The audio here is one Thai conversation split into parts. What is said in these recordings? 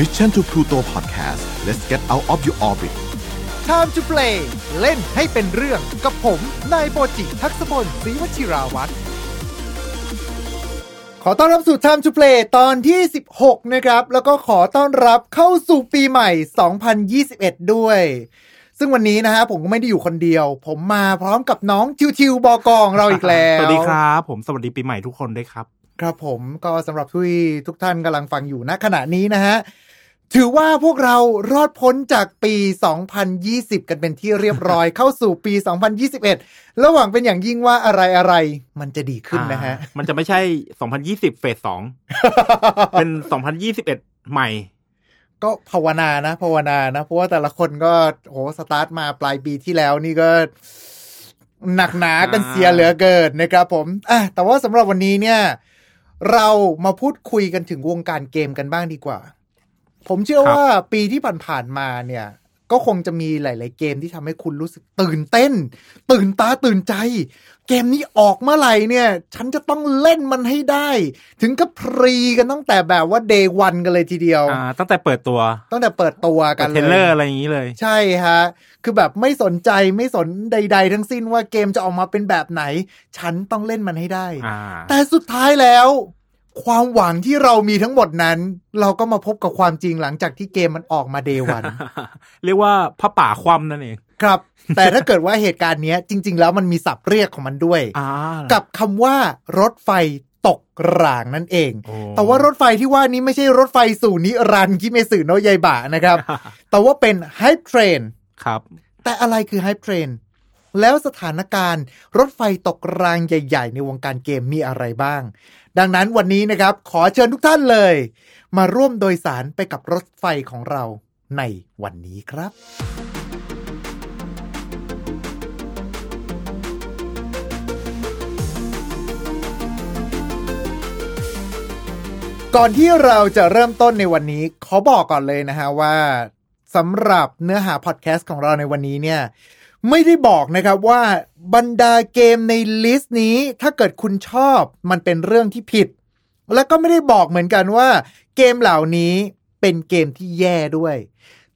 Mission to Pluto Podcast let's get out of your orbit Time to play เล่นให้เป็นเรื่องกับผม นายโปจิทักษพลศรีวชิราวัตรขอต้อนรับสู่ Time to Play ตอนที่ 16 นะครับ แล้วก็ขอต้อนรับเข้าสู่ปีใหม่ 2021 ด้วย ซึ่งวันนี้นะฮะผมก็ไม่ได้อยู่คนเดียว ผมมาพร้อมกับน้องทิวทิวบอกองเราอีกแล้ว สวัสดีครับ ผมสวัสดีปีใหม่ทุกคนด้วยครับ ครับผมก็สำหรับทุยทุกท่านกำลังฟังอยู่ณขณะนี้นะฮะ ถือว่าพวกเรารอดพ้นจากปี 2020 กันเป็นที่เรียบร้อย เข้าสู่ปี 2021 ระหว่างเป็นอย่างยิ่งว่าอะไรอะไร มันจะดีขึ้นนะฮะอ่ามันจะไม่ใช่ 2020 เฟสสองเป็น 2021 ใหม่ ก็ภาวนานะ ภาวนานะ เพราะว่าแต่ละคนก็โหสตาร์ทมาปลายปีที่แล้วนี่ก็หนักหนากันเสียเหลือเกินนะครับผมอะแต่ว่าสำหรับวันนี้เนี่ย เรามาพูดคุยกันถึงวงการเกมกันบ้างดีกว่า ผมเชื่อครับว่าปีที่ผ่านๆมาเนี่ย ก็คงจะมีหลาย ๆ เกมที่ทำให้คุณรู้สึกตื่นเต้น ตื่นตาตื่นใจ เกมนี้ออกเมื่อไหร่เนี่ย ฉันจะต้องเล่นมันให้ได้ ถึงกับพรีกันตั้งแต่แบบว่าเดย์วันกันเลยทีเดียวอ่าตั้งแต่เปิดตัว ตั้งแต่เปิดตัวกันเทรลเลอร์อะไรอย่างนี้เลย ใช่ฮะ คือแบบไม่สนใจไม่สนใด ๆ ทั้งสิ้นว่าเกมจะออกมาเป็นแบบไหน ฉันต้องเล่นมันให้ได้อ่าแต่สุดท้ายแล้ว ความหวังที่เรามีทั้งหมดนั้น เราก็มาพบกับความจริงหลังจากที่เกมมันออกมาเดวัน เรียกว่าพระป่าคว่ำนั่นเองครับ แต่ถ้าเกิดว่าเหตุการณ์เนี้ยจริง ๆ แล้วมันมีศัพท์เรียกของมันด้วยอ่ากับคำว่ารถไฟตกรางนั่นเองโอ้แต่ว่ารถไฟที่ว่านี้ไม่ใช่รถไฟสู่นิรันดร์คิเมสึโนะยายบะนะครับ แต่ว่าเป็น Hype Train ครับ แต่อะไรคือ Hype Train แล้วสถานการณ์รถไฟตกรางใหญ่ ๆ ในวงการเกมมีอะไรบ้าง ดังนั้นวันนี้นะครับขอเชิญทุกท่านเลย มาร่วมโดยสารไปกับรถไฟของเราในวันนี้ครับก่อนที่เราจะเริ่มต้นในวันนี้ ขอบอกก่อนเลยนะฮะว่าสำหรับเนื้อหาพอดแคสต์ของเราในวันนี้เนี่ย ไม่ได้บอกนะครับว่าบรรดาเกมใน list นี้ ถ้าเกิดคุณชอบมันเป็นเรื่องที่ผิด แล้วก็ไม่ได้บอกเหมือนกันว่า เกมเหล่านี้เป็นเกมที่แย่ด้วย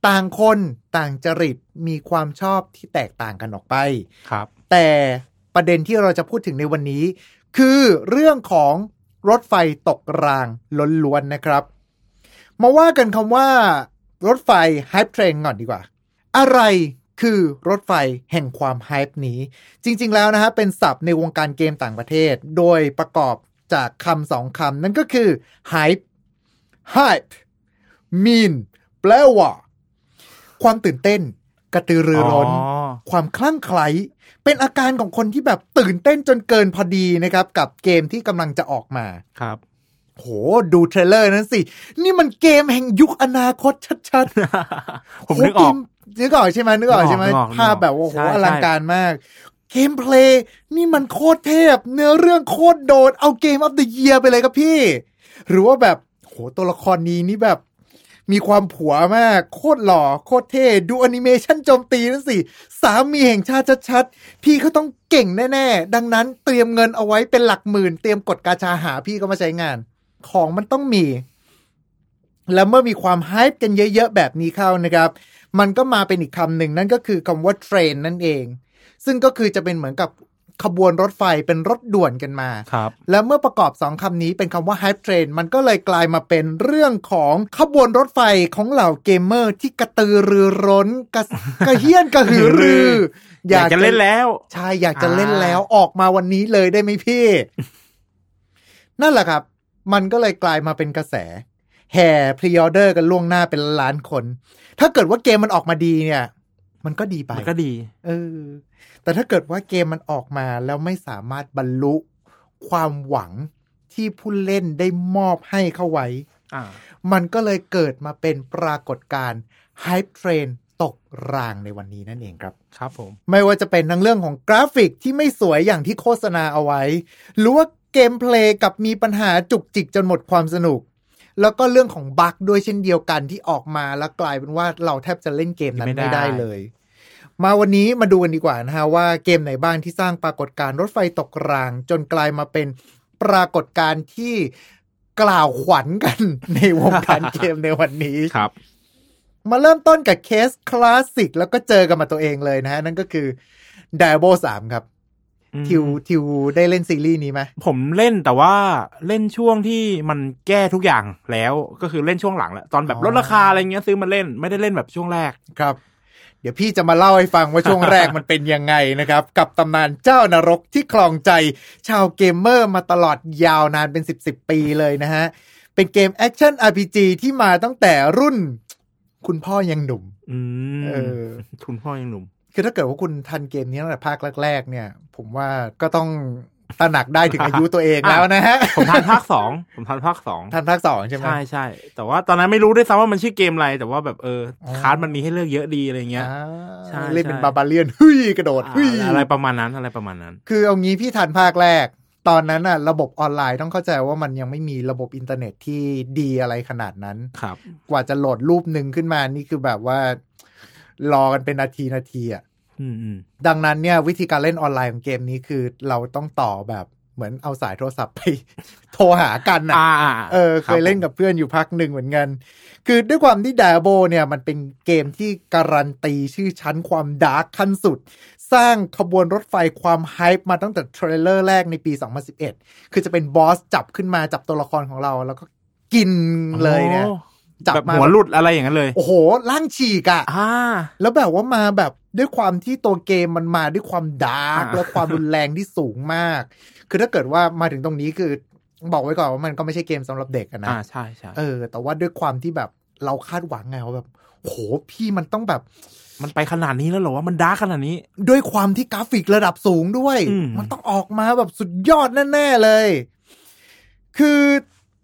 ต่างคนต่างจริตมีความชอบที่แตกต่างกันออกไปครับ แต่ประเด็นที่เราจะพูดถึงในวันนี้ คือเรื่องของรถไฟตกรางล้วนๆนะครับ มาว่ากันคำว่ารถไฟ Hype Train ก่อนดีกว่า อะไร คือรถไฟแห่งความ Hype นี้ จริง ๆ แล้วนะฮะเป็นศัพท์ในวงการเกมต่างประเทศ โดยประกอบจากคำสองคำ นั่นก็คือ Hype Hype mean แปลว่า ความตื่นเต้น กระตือรือร้นอ๋อความคลั่งไคล้เป็นอาการของคนที่แบบตื่นเต้นจนเกินพอดีนะครับ กับเกมที่กำลังจะออกมาครับโห ดู trailer นั้นสิ นี่มันเกมแห่งยุคอนาคตชัดๆ ผมโหนึกออกนึกออกใช่ไหมนึกออกใช่ไหมนึกออกนึกออกภาพแบบว่าโหใช่อลังการมาก gameplay นี่มันโคตรเทพ เนื้อเรื่องโคตรโดด เอา Game of the Year ไปเลยครับพี่ หรือว่าแบบโหตัวละครนี้นี่แบบ มีความผัวมาก โคตรหล่อ โคตรเท่ ดูแอนิเมชันโจมตีนั่นสิ สามีแห่งชาติชัดๆ พี่เขาต้องเก่งแน่ๆ ดังนั้นเตรียมเงินเอาไว้เป็นหลักหมื่น เตรียมกดกาชาหาพี่ก็มาใช้งาน ของมันต้องมี แล้วเมื่อมีความไฮป์กันเยอะๆแบบนี้เข้านะครับ มันก็มาเป็นอีกคำหนึ่งนั่นก็คือคำว่าเทรนนั่นเอง ซึ่งก็คือจะเป็นเหมือนกับขบวนรถไฟเป็นรถด่วนกันมา ครับ แล้วเมื่อประกอบสองคำนี้เป็นคำว่า hype train มันก็เลยกลายมาเป็นเรื่องของขบวนรถไฟของเหล่าเกมเมอร์ที่กระตือรือร้นกระกระเหี้ยนกระหือรือ อยากจะเล่นแล้ว ใช่ อยากจะเล่นอ่าแล้วออกมาวันนี้เลยได้ไหมพี่ นั่นแหละครับ มันก็เลยกลายมาเป็นกระแส แห่ pre-order กันล่วงหน้าเป็นล้านคน ถ้าเกิดว่าเกมมันออกมาดีเนี่ย มันก็ดีไปมันก็ดี เออ แต่ถ้าเกิดว่าเกมมันออกมาแล้วไม่สามารถบรรลุความหวังที่ผู้เล่นได้มอบให้เขาไว้อ่ามันก็เลยเกิดมาเป็นปรากฏการณ์ Hype Train ตกรางในวันนี้นั่นเองครับ ครับผม ไม่ว่าจะเป็นทั้งเรื่องของกราฟิกที่ไม่สวยอย่างที่โฆษณาเอาไว้ หรือว่า gameplay กลับมีปัญหาจุกจิกจนหมดความสนุก แล้วก็เรื่องของ bug ด้วยเช่นเดียวกันที่ออกมาแล้วกลายเป็นว่าเราแทบจะเล่นเกมนั้นไม่ไม่ได้ได้เลย มาวันนี้มาดูกันดีกว่านะฮะว่าเกมไหนบ้างที่สร้างปรากฏการณ์รถไฟตกราง จนกลายมาเป็นปรากฏการณ์ที่กล่าวขวัญกันในวงการเกมในวันนี้ครับ มาเริ่มต้นกับเคสคลาสสิกแล้วก็เจอกันมาตัวเองเลยนะฮะ นั่นก็คือ Diablo 3ครับอืม ทิวทิวได้เล่นซีรีส์นี้ไหมผมเล่นแต่ว่าเล่นช่วงที่มันแก้ทุกอย่างแล้วก็คือเล่นช่วงหลังแหละตอนแบบลดราคาอะไรเงี้ยซื้อมาเล่นไม่ได้เล่นแบบช่วงแรกครับ เดี๋ยวพี่จะมาเล่าให้ฟังว่าช่วงแรกมันเป็นยังไงนะครับ กับตำนานเจ้านรกที่ครองใจ ชาวเกมเมอร์มาตลอดยาวนานเป็น 10 ๆ ปีเลยนะฮะ เป็นเกมแอคชั่น RPG ที่มาตั้งแต่รุ่น คุณพ่อยังหนุ่ม อืมเออคุณพ่อยังหนุ่ม คือถ้าเกิดว่าคุณทันเกมนี้ตั้งแต่ภาคแรก ๆ เนี่ย ผมว่าก็ต้องตระหนักได้ถึงอายุตัวเองแล้วนะฮะ ผมทันภาคสองผมทันภาคสองทันภาคสองใช่ไหมใช่ใช่แต่ว่าตอนนั้นไม่รู้ด้วยซ้ำว่ามันชื่อเกมอะไร แต่ว่าแบบเออออคาร์ดมันมีให้เลือกเยอะดีอะไรเงี้ยอ่าใช่เล่นเป็นใช่ Barbarian เฮ้ยกระโดดเฮ้ยอ่าอะไรประมาณนั้นอะไรประมาณนั้น คือเอางี้พี่ทันภาคแรก ตอนนั้นน่ะระบบออนไลน์ต้องเข้าใจว่ามันยังไม่มีระบบอินเทอร์เน็ตที่ดีอะไรขนาดนั้นครับ กว่าจะโหลดรูปหนึ่งขึ้นมานี่คือแบบว่า รอกันเป็นนาทีนาทีอะอืมอืมดังนั้นเนี่ยวิธีการเล่นออนไลน์ของเกมนี้คือเราต้องต่อแบบเหมือนเอาสายโทรศัพท์ไป โทรหากันน่ะอ่าอ่าเออเคยเล่นกับเพื่อนอยู่พักหนึ่งเหมือนกัน คือด้วยความที่ Diablo เนี่ยมันเป็นเกมที่การันตีชื่อชั้นความ dark ขั้นสุด สร้างขบวนรถไฟความ hype มาตั้งแต่ trailer แรกในปี 2011 คือจะเป็น boss จับขึ้นมาจับตัวละครของเราแล้วก็กินเลยเนี่ยโอ้ จับแบบมาหัวหลุดอะไรอย่างนั้นเลย โอ้โหร่างฉีกอะอ่า แล้วแบบว่ามาแบบด้วยความที่ตัวเกมมันมาด้วยความ dark อ่าและความรุนแรงที่สูงมาก คือถ้าเกิดว่ามาถึงตรงนี้คือบอกไว้ก่อนว่ามันก็ไม่ใช่เกมสำหรับเด็กอะนะอ่าใช่ใช่เออ แต่ว่าด้วยความที่แบบเราคาดหวังไงว่าแบบโหพี่มันต้องแบบ มันไปขนาดนี้แล้วเหรอว่ามัน dark ขนาดนี้ ด้วยความที่กราฟิกระดับสูงด้วยอืมมันต้องออกมาแบบสุดยอดแน่ๆเลย คือ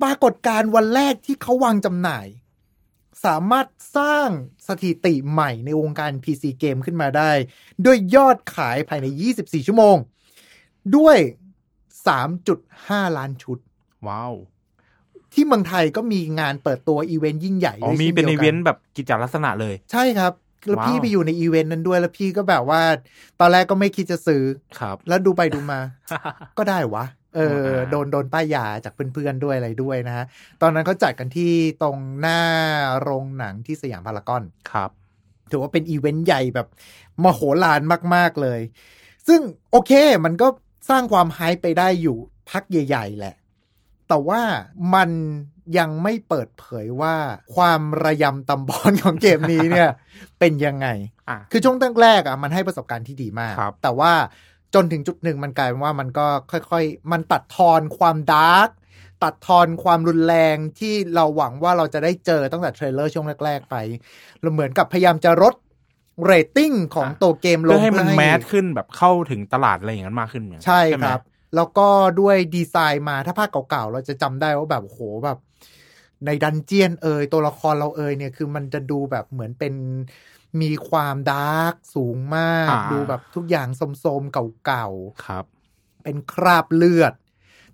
ปรากฏการณ์วันแรกที่เขาวางจำหน่าย สามารถสร้างสถิติใหม่ในวงการ PC เกมขึ้นมาได้ ด้วยยอดขายภายใน 24 ชั่วโมง ด้วย 3.5 ล้านชุด ว้าว ที่เมืองไทยก็มีงานเปิดตัวอีเวนต์ยิ่งใหญ่อ๋อด้วยใช่มีเป็นดียวกันแบบกิจลักษณะเลย ใช่ครับแล้วว้าวพี่ไปอยู่ในอีเวนต์นั้นด้วย แล้วพี่ก็แบบว่า ตอนแรกก็ไม่คิดจะซื้อครับ แล้วดูไปดูมา ก็ได้วะ เอออ่าโดนโดนป้ายยาจากเพื่อนๆด้วยอะไรด้วยนะฮะ ตอนนั้นเขาจัดกันที่ตรงหน้าโรงหนังที่สยามพารากอนครับถือว่าเป็นอีเวนต์ใหญ่แบบมโหฬารมากๆเลย ซึ่งโอเคมันก็สร้างความ hype ไปได้อยู่พักใหญ่ๆแหละ แต่ว่ามันยังไม่เปิดเผยว่าความระยำตำบอนของเกมนี้เนี่ย เป็นยังไงอะคือช่วงแรกๆอะมันให้ประสบการณ์ที่ดีมากครับแต่ว่า จนถึงจุดหนึ่งมันกลายเป็นว่ามันก็ค่อยๆ มันตัดทอนความ dark ตัดทอนความรุนแรงที่เราหวังว่าเราจะได้เจอตั้งแต่ trailer ช่วงแรก ๆ ไปเราเหมือนกับพยายามจะลดเรตติ้งของตัวเกมลงเพื่อให้มันเพื่อ massขึ้นแบบเข้าถึงตลาดอะไรอย่างนั้นมากขึ้นเนี่ยใช่ไหมครับ แล้วก็ด้วยดีไซน์มาถ้าภาคเก่าๆ เราจะจำได้ว่าแบบโหแบบ ใน dungeon เอยตัวละครเราเอยเนี่ยคือมันจะดูแบบเหมือนเป็น มีความ dark สูงมากอ่าดูแบบทุกอย่างโสมมเก่าๆครับเป็นคราบเลือด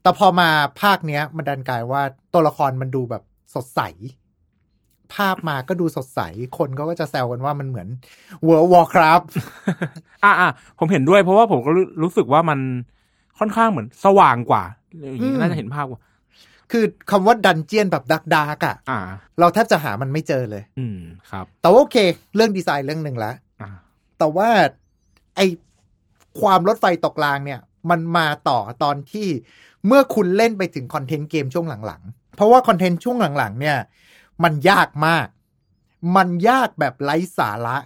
แต่พอมาภาคเนี้ย มันดันกลายว่าตัวละครมันดูแบบสดใส ภาพมาก็ดูสดใส คนเขาก็จะแซวกันว่ามันเหมือน World Warcraft อะอะผมเห็นด้วยเพราะว่าผมก็รู้รู้สึกว่ามันค่อนข้างเหมือนสว่างกว่าอย่างนี้อืมน่าจะเห็นภาพกว่า คือคำว่าดันเจียนแบบดักดาร์กอะอ่าเราแทบจะหามันไม่เจอเลย อืมครับ แต่ว่าโอเค เรื่องดีไซน์เรื่องหนึ่งละอ่าแต่ว่าไอความรถไฟตกรางเนี่ย มันมาต่อตอนที่เมื่อคุณเล่นไปถึงคอนเทนต์เกมช่วงหลังๆ เพราะว่าคอนเทนต์ช่วงหลังๆ เนี่ย มันยากมาก มันยากแบบไร้สาระ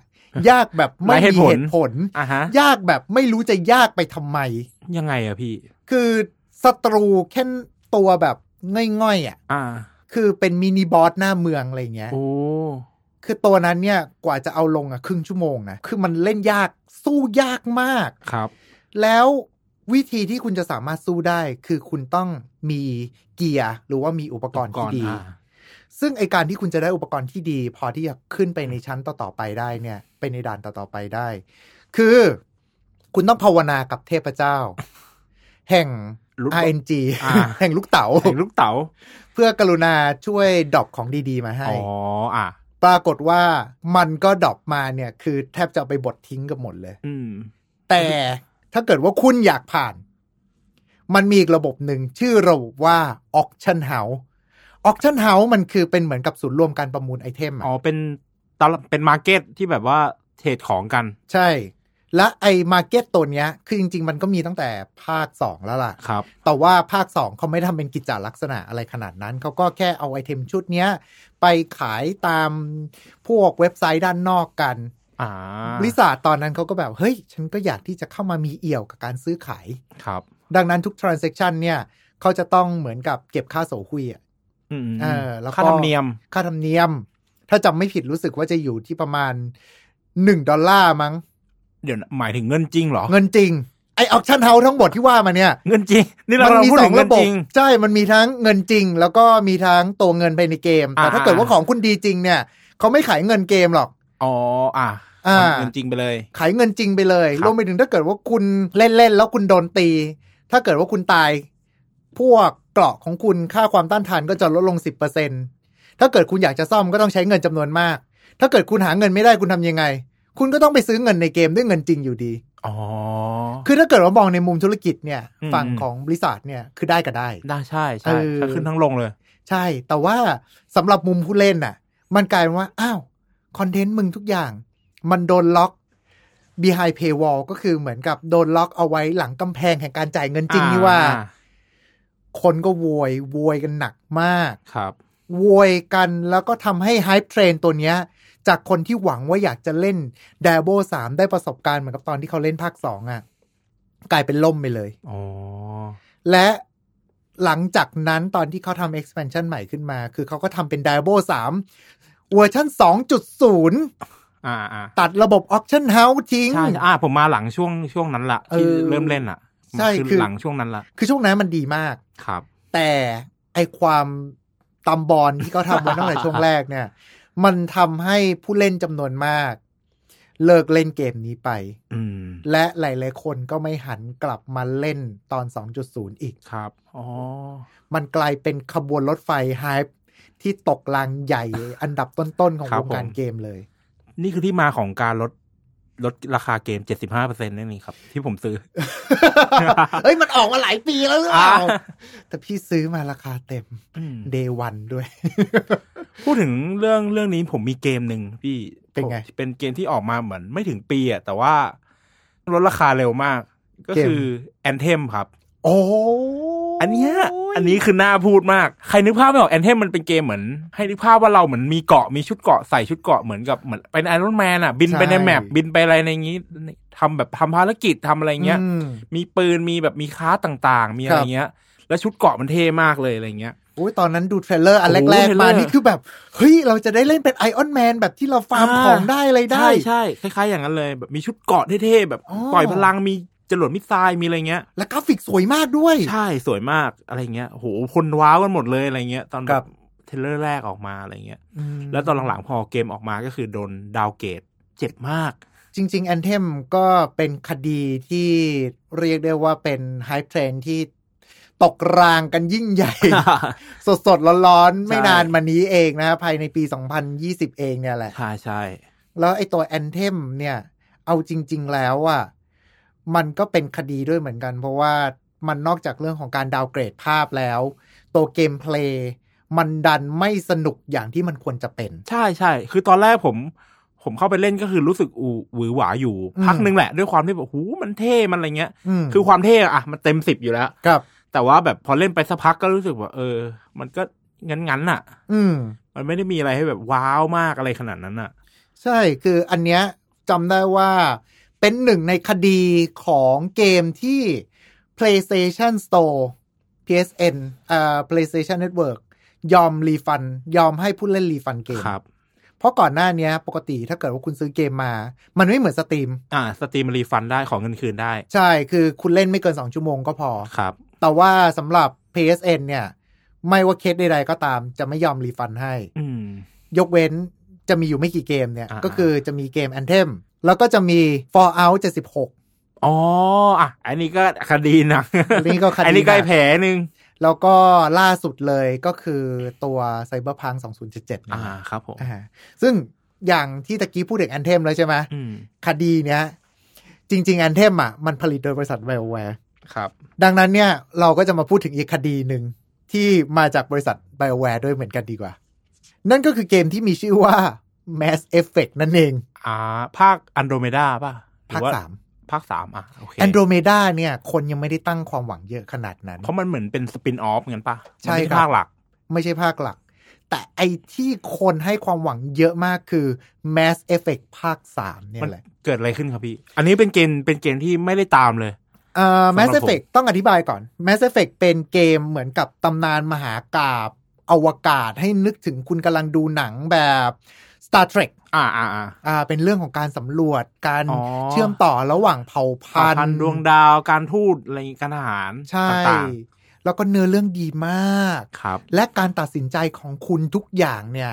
ยากแบบไม่มีเหตุผลอ่าฮะยากแบบไม่รู้จะยากไปทำไม ยังไงอะพี่ คือศัตรูแค่ตัวแบบ ง่อยๆอะอ่า คือเป็นมินิบอสหน้าเมืองอะไรเงี้ยโอ้คือตัวนั้นเนี่ยกว่าจะเอาลงอะครึ่งชั่วโมงนะคือมันเล่นยากสู้ยากมาก ครับ แล้ววิธีที่คุณจะสามารถสู้ได้ คือคุณต้องมีเกียร์หรือว่ามีอุปกรณ์ที่ดี อ่า ซึ่งไอการที่คุณจะได้อุปกรณ์ที่ดี พอที่จะขึ้นไปในชั้นต่อๆไปได้เนี่ยไปในด่านต่อๆไปได้ คือคุณต้องภาวนากับเทพเจ้า แห่งลูก RNG อ่าแห่งลูกเต๋าเห็นลูกเต๋า เพื่อกรุณาช่วยดรอปของดีๆ มาให้ อ๋ออะปรากฏว่ามันก็ drop มาเนี่ยคือแทบจะเอาไปบดทิ้งกันหมดเลย อืม แต่ถ้าเกิดว่าคุณอยากผ่าน มันมีอีกระบบหนึ่งชื่อระบบว่า auction house auction house มันคือเป็นเหมือนกับศูนย์รวมการประมูล item อะอ๋อเป็นตลาดเป็น market ที่แบบว่า trade ของกัน ใช่ และไอ้ market ตัวเนี้ย คือจริง ๆ มันก็มีตั้งแต่ภาค 2 แล้วล่ะครับ แต่ว่าภาค 2 เขาไม่ทำเป็นกิจจาลักษณะอะไรขนาดนั้น เขาก็แค่เอา item ชุดเนี้ย ไปขายตามพวกเว็บไซต์ด้านนอกกันอ่าบริษัทตอนนั้นเขาก็แบบ เฮ้ย ฉันก็อยากที่จะเข้ามามีเอี่ยวกับการซื้อขายครับ ดังนั้นทุก transaction เนี่ย เขาจะต้องเหมือนกับเก็บค่าโสหุยอะอืมเออแล้วก็ค่าธรรมเนียม ค่าธรรมเนียม ถ้าจำไม่ผิดรู้สึกว่าจะอยู่ที่ประมาณหนึ่งดอลลาร์มั้ง เดี๋ยวนะหมายถึงเงินจริงเหรอ เงินจริงไอออ t ชั่นเฮาทั้งหมดที่ว่ามาเนี่ย เงินจริง นี่เรามัเรามีพูดสอถึงงเงิระนบบจริงใช่ มันมีทั้งเงินจริง แล้วก็มีทั้งตัวเงินภายในเกม แต่อ่าถ้าเกิดว่าของคุณดีจริงเนี่ยเขาไม่ขายเงินเกมหรอก อ๋อ อะอ่าเงินจริงไปเลย ขายเงินจริงไปเลยครับรวมไปถึงถ้าเกิดว่าคุณเล่นๆแล้วคุณโดนตี ถ้าเกิดว่าคุณตาย พวกเกราะของคุณค่าความต้านทานก็จะลดลงสิบเปอร์เซ็นถ้าเกิดคุณอยากจะซ่อมก็ต้องใช้เงินจำนวนมาก ถ้าเกิดคุณหาเงินไม่ได้คุณทำยังไง คุณก็ต้องไปซื้อเงินในเกมด้วยเงินจริงอยู่ดีอ๋อคือถ้าเกิดว่ามองในมุมธุรกิจเนี่ยอืมฝั่งของบริษัทเนี่ยคือได้ก็ได้ ได้ใช่ใช่เออถ้าขึ้นทั้งลงเลย ใช่ แต่ว่าสำหรับมุมผู้เล่นน่ะ มันกลายเป็นว่าอ้าวคอนเทนต์มึงทุกอย่าง มันโดนล็อก behind paywall ก็คือเหมือนกับโดนล็อกเอาไว้หลังกำแพงแห่งการจ่ายเงินจริงนี่ว่าอ่คนก็โวยโวยกันหนักมาก ครับโวยกันแล้วก็ทำให้ hype train ตัวเนี้ย จากคนที่หวังว่าอยากจะเล่น d a b o 3ได้ประสบการณ์เหมือนกับตอนที่เขาเล่นภาค2อะ กลายเป็นล่มไปเลยอ๋อและหลังจากนั้นตอนที่เขาทำ expansion ใหม่ขึ้นมา คือเขาก็ทำเป็น Diablo 3เวอร์ชัน2.0อ่าอ่าตัดระบบ auction house ทิ้ง ใช่อ่าผมมาหลังช่วงช่วงนั้นละที่เออเริ่มเล่นอะใช่คือคือหลังช่วงนั้นละคือช่วงนั้นมันดีมากครับ แต่ไอความตำบอลที่เขาทำมาตั้งแต่ช่วงแรกเนี่ย มันทำให้ผู้เล่นจำนวนมาก เลิกเล่นเกมนี้ไปอืมและหลายๆคนก็ไม่หันกลับมาเล่นตอน 2.0 อีกครับอ๋อมันกลายเป็นขบวนรถไฟไฮป์ที่ตกรางใหญ่อันดับต้น ๆ ของวงการเกมเลย นี่คือที่มาของการลดลดราคาเกม 75เปอร์เซ็นต์นั่นเองครับ ที่ผมซื้อ เฮ้ย มันออกมาหลายปีแล้วหรือเปล่าอ่าแต่พี่ซื้อมาราคาเต็มอืมเดวันด้วย พูดถึงเรื่องเรื่องนี้ผมมีเกมหนึ่งพี่เป็นไงผมเป็นเกมที่ออกมาเหมือน ไม่ถึงปีอะแต่ว่าลดราคาเร็วมาก ก็คือ Anthem ครับ โอ้อันเนี้ยอันนี้คือน่าพูดมาก ใครนึกภาพไม่ออก Anthem มันเป็นเกมเหมือน ให้นึกภาพว่าเราเหมือนมีเกาะมีชุดเกราะใส่ชุดเกราะเหมือนกับเหมือนเป็น Iron Man อะ บินไปใน map บินไปอะไรในงี้ทำแบบทำภารกิจทำอะไรเงี้ยอืมมีปืนมีแบบมีค้าต่างๆ มีอะไรครับเงี้ย แล้วชุดเกราะมันเท่มากเลยอะไรเงี้ยโอ้ยตอนนั้นดู trailer อันโอ้โห trailer นี่คือแบบ เฮ้ย เราจะได้เล่นเป็น Iron Man แบบที่เราฟาร์มอ่าของได้อะไรได้ ใช่ใช่คล้ายๆอย่างนั้นเลยแบบมีชุดเกราะเท่ๆแบบอ๋อปล่อยพลังมีจรวด missile มีอะไรเงี้ย และกราฟิกสวยมากด้วย ใช่สวยมากอะไรเงี้ยโหคนว้าวกันหมดเลยอะไรเงี้ย ตอนคแบรับบเทรลเลอร์แรกออกมาอะไรเงี้ยอืมแล้วตอนหลังๆพอเกมออกมาก็คือโดน downgrade เจ็บมาก จริง ๆ Anthem ก็เป็นคดีที่เรียกได้ว่าเป็น hype train ที่ ตกรางกันยิ่งใหญ่ สดสดๆร้อนๆ ไม่ใช่นานมานี้เองนะ ภายในปี 2020 เองเนี่ยแหละใช่ใช่แล้วไอ้ตัว Anthem เนี่ย เอาจริง ๆ แล้วอะมันก็เป็นคดีด้วยเหมือนกัน เพราะว่ามันนอกจากเรื่องของการ downgrade ภาพแล้ว ตัว gameplay มันดันไม่สนุกอย่างที่มันควรจะเป็น ใช่ใช่คือตอนแรกผมผมเข้าไปเล่นก็คือรู้สึกอูหวือหวาอยู่อืมพักหนึ่งแหละ ด้วยความที่แบบหูยมันเท่มันอะไรเงี้ยอืมคือความเท่อะมันเต็มสิบอยู่แล้วครับ แต่ว่าแบบพอเล่นไปสักพักก็รู้สึกว่า เออ มันก็งั้นๆน่ะ อืม มันไม่ได้มีอะไรให้แบบว้าวมากอะไรขนาดนั้นน่ะ ใช่คืออันเนี้ยจำได้ว่าเป็นหนึ่งในคดีของเกมที่ PlayStation Store PSN อ่า PlayStation Network ยอมรีฟัน ยอมให้ผู้เล่นรีฟันเกมครับเพราะก่อนหน้าเนี้ยปกติถ้าเกิดว่าคุณซื้อเกมมา มันไม่เหมือนสตรีม อ่า Steam refund ได้ของเงินคืนได้ ใช่ คือคุณเล่นไม่เกิน 2 ชั่วโมงก็พอ ครับ แต่ว่าสำหรับ PSN เนี่ย ไม่ว่าเคสใดๆก็ตามจะไม่ยอม refund ให้อืมยกเว้นจะมีอยู่ไม่กี่เกมเนี่ยอ่าก็คือจะมีเกม Anthem แล้วก็จะมี Fallout 76 อ๋ออะ อันนี้ก็คดีหนักอันนี้ก็คดีหนักอันนี้ก็ไอ้แผลหนึ่งแล้วก็ล่าสุดเลยก็คือตัว Cyberpunk 2077นะอ่าครับผมอ่าซึ่งอย่างที่ตะกี้พูดถึง Anthem แล้วใช่ไหมอืมคดีเนี้ย จริงๆ Anthem อะ มันผลิตโดยบริษัท Bioware ครับ ดังนั้นเนี่ยเราก็จะมาพูดถึงอีกคดีหนึ่งที่มาจากบริษัท BioWare ด้วยเหมือนกันดีกว่า นั่นก็คือเกมที่มีชื่อว่า Mass Effect นั่นเอง อ่า ภาคอันโดเมดาป่ะหรืภาคอว่สามภาคสามอะ โอเค Andromeda เนี่ย คนยังไม่ได้ตั้งความหวังเยอะขนาดนั้น เพราะมันเหมือนเป็นสปินออฟเงี้ยป่ะ ใช่มันไม่ครับภาคหลัก ไม่ใช่ภาคหลัก แต่ไอที่คนให้ความหวังเยอะมากคือ Mass Effect ภาคสามเนี่ยมันแหละ เกิดอะไรขึ้นครับพี่ อันนี้เป็นเกมเป็นเกมที่ไม่ได้ตามเลย เอ่อ Mass สำหรับผม Effect ต้องอธิบายก่อน Mass Effect เป็นเกมเหมือนกับตำนานมหากาบอวกาศให้นึกถึงคุณกำลังดูหนังแบบ Star Trek อ่าอ่าอ่าอ่าเป็นเรื่องของการสำรวจการอ๋อเชื่อมต่อระหว่างเผ่าพัพันนธุ์ดวงดาวการทูตอะไรการทหารใช่ต่างแล้วก็เนื้อเรื่องดีมากๆครับ และการตัดสินใจของคุณทุกอย่างเนี่ย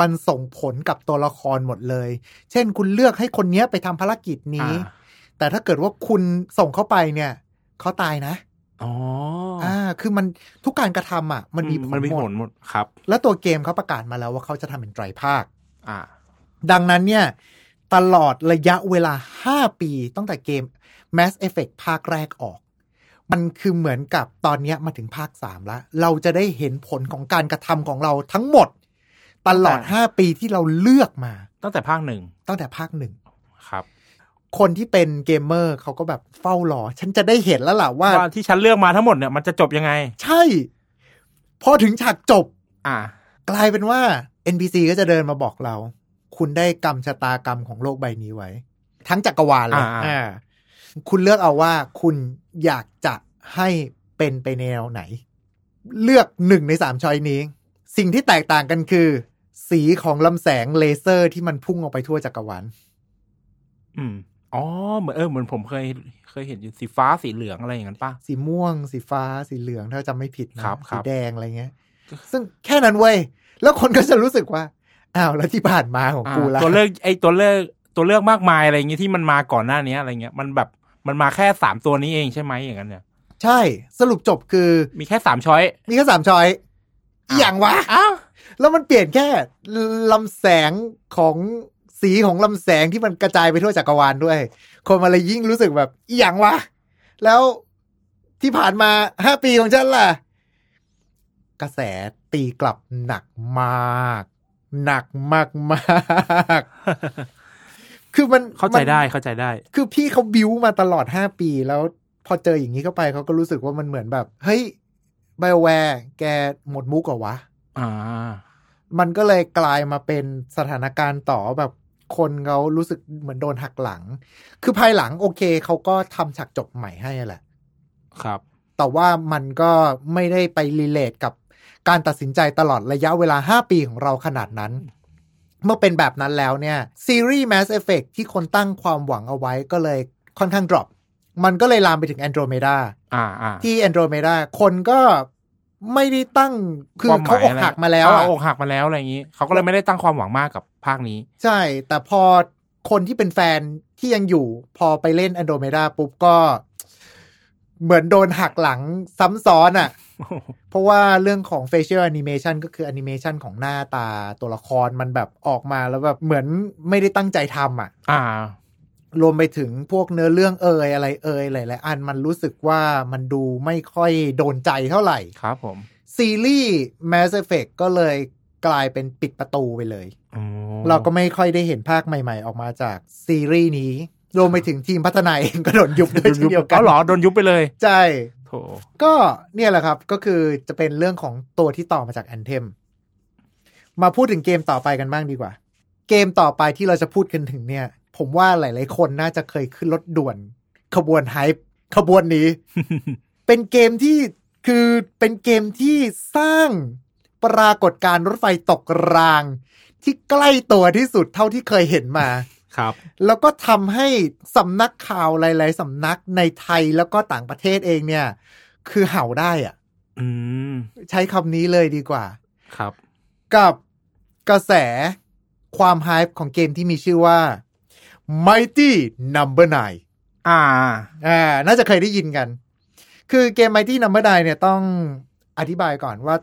มันส่งผลกับตัวละครหมดเลย เช่นคุณเลือกให้คนเนี้ยไปทำภารกิจนี้อ่า แต่ถ้าเกิดว่าคุณส่งเข้าไปเนี่ยเขาตายนะอ๋ออ่า คือมันทุกการกระทำอะ มันมีผลมันมีหมผดลหมดครับ และตัวเกมเขาประกาศมาแล้วว่าเขาจะทำเป็นไตรภาค อ่า ดังนั้นเนี่ย ตลอดระยะเวลา 5 ปีตั้งแต่เกม Mass Effect ภาคแรกออก มันคือเหมือนกับตอนเนี้ยมาถึงภาค 3 แล้ว เราจะได้เห็นผลของการกระทำของเราทั้งหมด ตลอดตั้งแต่5ปีที่เราเลือกมา ตั้งแต่ภาคหนึ่งตั้งแต่ภาคหนึ่งครับ คนที่เป็นเกมเมอร์เขาก็แบบเฝ้ารอ ฉันจะได้เห็นแล้วล่ะว่าว่าที่ฉันเลือกมาทั้งหมดเนี่ยมันจะจบยังไง ใช่ พอถึงฉากจบ อ่า กลายเป็นว่า NPC ก็จะเดินมาบอกเรา คุณได้กรรมชะตากรรมของโลกใบนี้ไว้ ทั้งจักรวาลเลยอ่าอ่าคุณเลือกเอาว่าคุณอยากจะให้เป็นไปแนวไหน เลือกหนึ่งในสามช้อยนี้ สิ่งที่แตกต่างกันคือ สีของลำแสงเลเซอร์ที่มันพุ่งออกไปทั่วจักรวาลอืม อ๋อเหมือนเออเหมือนผมเคยเคยเห็นอยู่สีฟ้าสีเหลืองอะไรอย่างนั้นป่ะ สีม่วง สีฟ้าสีเหลืองถ้าจำไม่ผิดนะครับครัสีบแดงอะไรเงี้ย ซึ่งแค่นั้นเว้ย แล้วคนก็จะรู้สึกว่าอ้าวแล้วที่ผ่านมาของอ่ากูล่ะตัวเลือกไอ้ตัวเลือกตัวเลือกมากมายอะไรอย่างงี้ที่มันมาก่อนหน้านี้อะไรเงี้ยมันแบบมันมาแค่สามตัวนี้เองใช่ไหมอย่างนั้นเนี่ยใช่สรุปจบคือมีแค่สามช้อยมีแค่สามช้อยอหย่างวะอ้าวแล้วมันเปลี่ยนแค่ลำแสงของ สีของลำแสงที่มันกระจายไปทั่วจักรวาลด้วย คนมาเลยยิ่งรู้สึกแบบอหย่างวะ แล้วที่ผ่านมาห้าปีของฉันล่ะ กระแสตีกลับหนักมาก หนักมากมากๆคือมันเข้าใจมันได้เข้าใจได้ คือพี่เขาบิวมาตลอดห้าปีแล้วพอเจออย่างนี้เข้าไปเขาก็รู้สึกว่ามันเหมือนแบบ เฮ้ยไบโอแวร์แกหมดมุกเหรอวะ อ่า มันก็เลยกลายมาเป็นสถานการณ์ต่อแบบ คนเขารู้สึกเหมือนโดนหักหลัง คือภายหลังโอเคเขาก็ทำฉากจบใหม่ให้แหละ ครับ แต่ว่ามันก็ไม่ได้ไปรีเลทกับการตัดสินใจตลอดระยะเวลา 5 ปีของเราขนาดนั้น เมื่อเป็นแบบนั้นแล้วเนี่ย ซีรีส์ Mass Effect ที่คนตั้งความหวังเอาไว้ก็เลยค่อนข้าง drop มันก็เลยลามไปถึง Andromeda อ่าอ่าที่ Andromeda คนก็ ไม่ได้ตั้งคือความหเขามายอกหักมาแล้วอ่อะอกหักมาแล้วอะไรอย่างนี้เขาก็เลยไม่ได้ตั้งความหวังมากกับภาคนี้ ใช่ แต่พอคนที่เป็นแฟนที่ยังอยู่ พอไปเล่น Andromeda ปุ๊บก็ เหมือนโดนหักหลังซ้ำซ้อนอะ่ะ เพราะว่าเรื่องของ facial animation ก็คือ animation ของหน้าตาตัวละครมันแบบออกมาแล้วแบบเหมือนไม่ได้ตั้งใจทำอะ อ่า รวมไปถึงพวกเนื้อเรื่องเอ่ยอะไรเอ่ยหลายๆอันมันรู้สึกว่ามันดูไม่ค่อยโดนใจเท่าไหร่ครับผม ซีรีส์ Mass Effect ก็เลยกลายเป็นปิดประตูไปเลยอ๋อเราก็ไม่ค่อยได้เห็นภาคใหม่ ๆ ออกมาจากซีรีส์นี้ รวมไปถึงทีมพัฒนาเองก็โดนยุบด้วยเช่นเดียวกันเอาเหรอโดนยุบไปเลย ใช่โถก็เนี่ยแหละครับก็คือจะเป็นเรื่องของตัวที่ต่อมาจาก Anthem มาพูดถึงเกมต่อไปกันบ้างดีกว่า เกมต่อไปที่เราจะพูดกันถึงเนี่ย ผมว่าหลาย ๆ คนน่าจะเคยขึ้นรถด่วน ขบวนไฮป์ขบวนนี้ เป็นเกมที่คือเป็นเกมที่สร้างปรากฏการณ์รถไฟตกราง ที่ใกล้ตัวที่สุดเท่าที่เคยเห็นมาครับ แล้วก็ทำให้สำนักข่าวหลาย ๆสำนักในไทยแล้วก็ต่างประเทศเองเนี่ย คือเห่าได้อะอืมใช้คำนี้เลยดีกว่า ครับ กับกระแสความไฮป์ของเกมที่มีชื่อว่า Mighty Number 9อ่าอ่าน่าจะเคยได้ยินกัน คือเกม Mighty Number 9เนี่ยต้องอธิบายก่อนว่า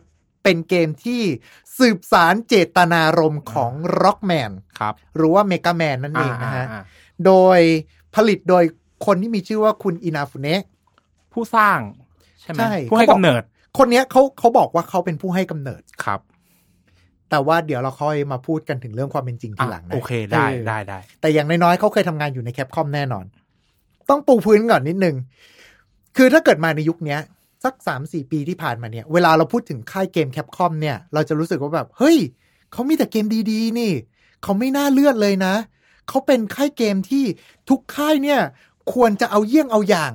เป็นเกมที่สืบสารเจตนารมณ์ของ Rockman ครับหรือว่า Mega Man นั่นเองนะฮะอ่าอ่าโดยผลิตโดยคนที่มีชื่อว่าคุณอินาฟุเนะผู้สร้าง ใช่ไหมใช่ผู้ให้เขาบอกกำเนิด คนเนี้ยเขาเขาบอกว่าเขาเป็นผู้ให้กำเนิดครับ แต่ว่าเดี๋ยวเราค่อยมาพูดกันถึงเรื่องความเป็นจริงทีอะหลังนะโอเคได้ออได้ได้แต่อย่างน้อยๆเขาเคยทำงานอยู่ในแคปคอมแน่นอน ต้องปูพื้นก่อนนิดนึง คือถ้าเกิดมาในยุคเนี้ยสักสามสี่ปีที่ผ่านมาเนี่ย เวลาเราพูดถึงค่ายเกมแคปคอมเนี่ย เราจะรู้สึกว่าแบบ เฮ้ยเขามีแต่เกมดีๆ นี่เขาไม่น่าเลือดเลยนะเขาเป็นค่ายเกมที่ทุกค่ายเนี่ย ควรจะเอาเยี่ยงเอาอย่าง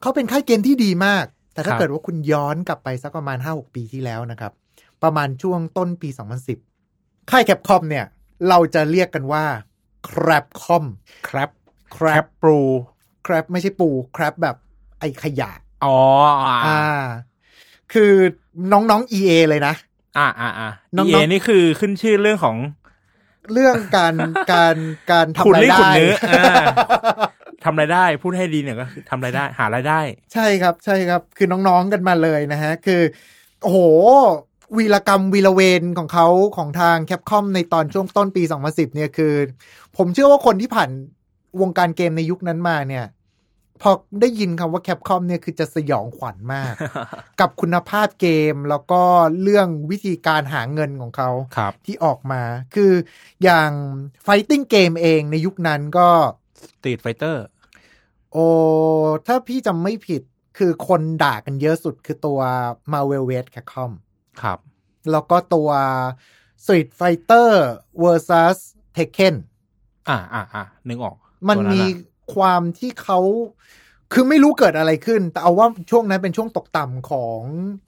เขาเป็นค่ายเกมที่ดีมาก แต่ถ้าครับเกิดว่าคุณย้อนกลับไปสักประมาณห้าหกปีที่แล้วนะครับ ประมาณช่วงต้นปี 2010 ค่ายแคปคอมเนี่ย เราจะเรียกกันว่าครับคอมครับคครัรับบปรูครับไม่ใช่ปูครับแบบไอขยะ อ๋ออ่าอ่า คือน้องๆ EA เลยนะ อ่าอ่าอ่าน้องๆเอนี่คือขึ้นชื่อเรื่องของ เรื่องการการการขุดทำรายลิ้นได้ขุดเนื้ออ่าทำรายได้ พูดให้ดีเนี่ยก็คือทำรายได้ หารายได้ ใช่ครับ ใช่ครับ คือน้องๆกันมาเลยนะฮะ คือ โอ้โห วีรกรรมวีรเวรของเขาของทาง Capcom ในตอนช่วงต้นปี 2010 เนี่ยคือ ผมเชื่อว่าคนที่ผ่านวงการเกมในยุคนั้นมาเนี่ย พอได้ยินคำว่า Capcom เนี่ยคือจะสยองขวัญมาก กับคุณภาพเกมแล้วก็เรื่องวิธีการหาเงินของเขาครับที่ออกมา คืออย่าง fighting game เองในยุคนั้นก็ Street Fighter โอ้ถ้าพี่จำไม่ผิดคือคนด่ากันเยอะสุดคือตัว Marvel vs Capcom ครับ แล้วก็ตัว Street Fighter vs Tekken อ่าอ่าอ่านึกออก มันตัวมีอะความที่เขาคือไม่รู้เกิดอะไรขึ้น แต่เอาว่าช่วงนั้นเป็นช่วงตกต่ำของ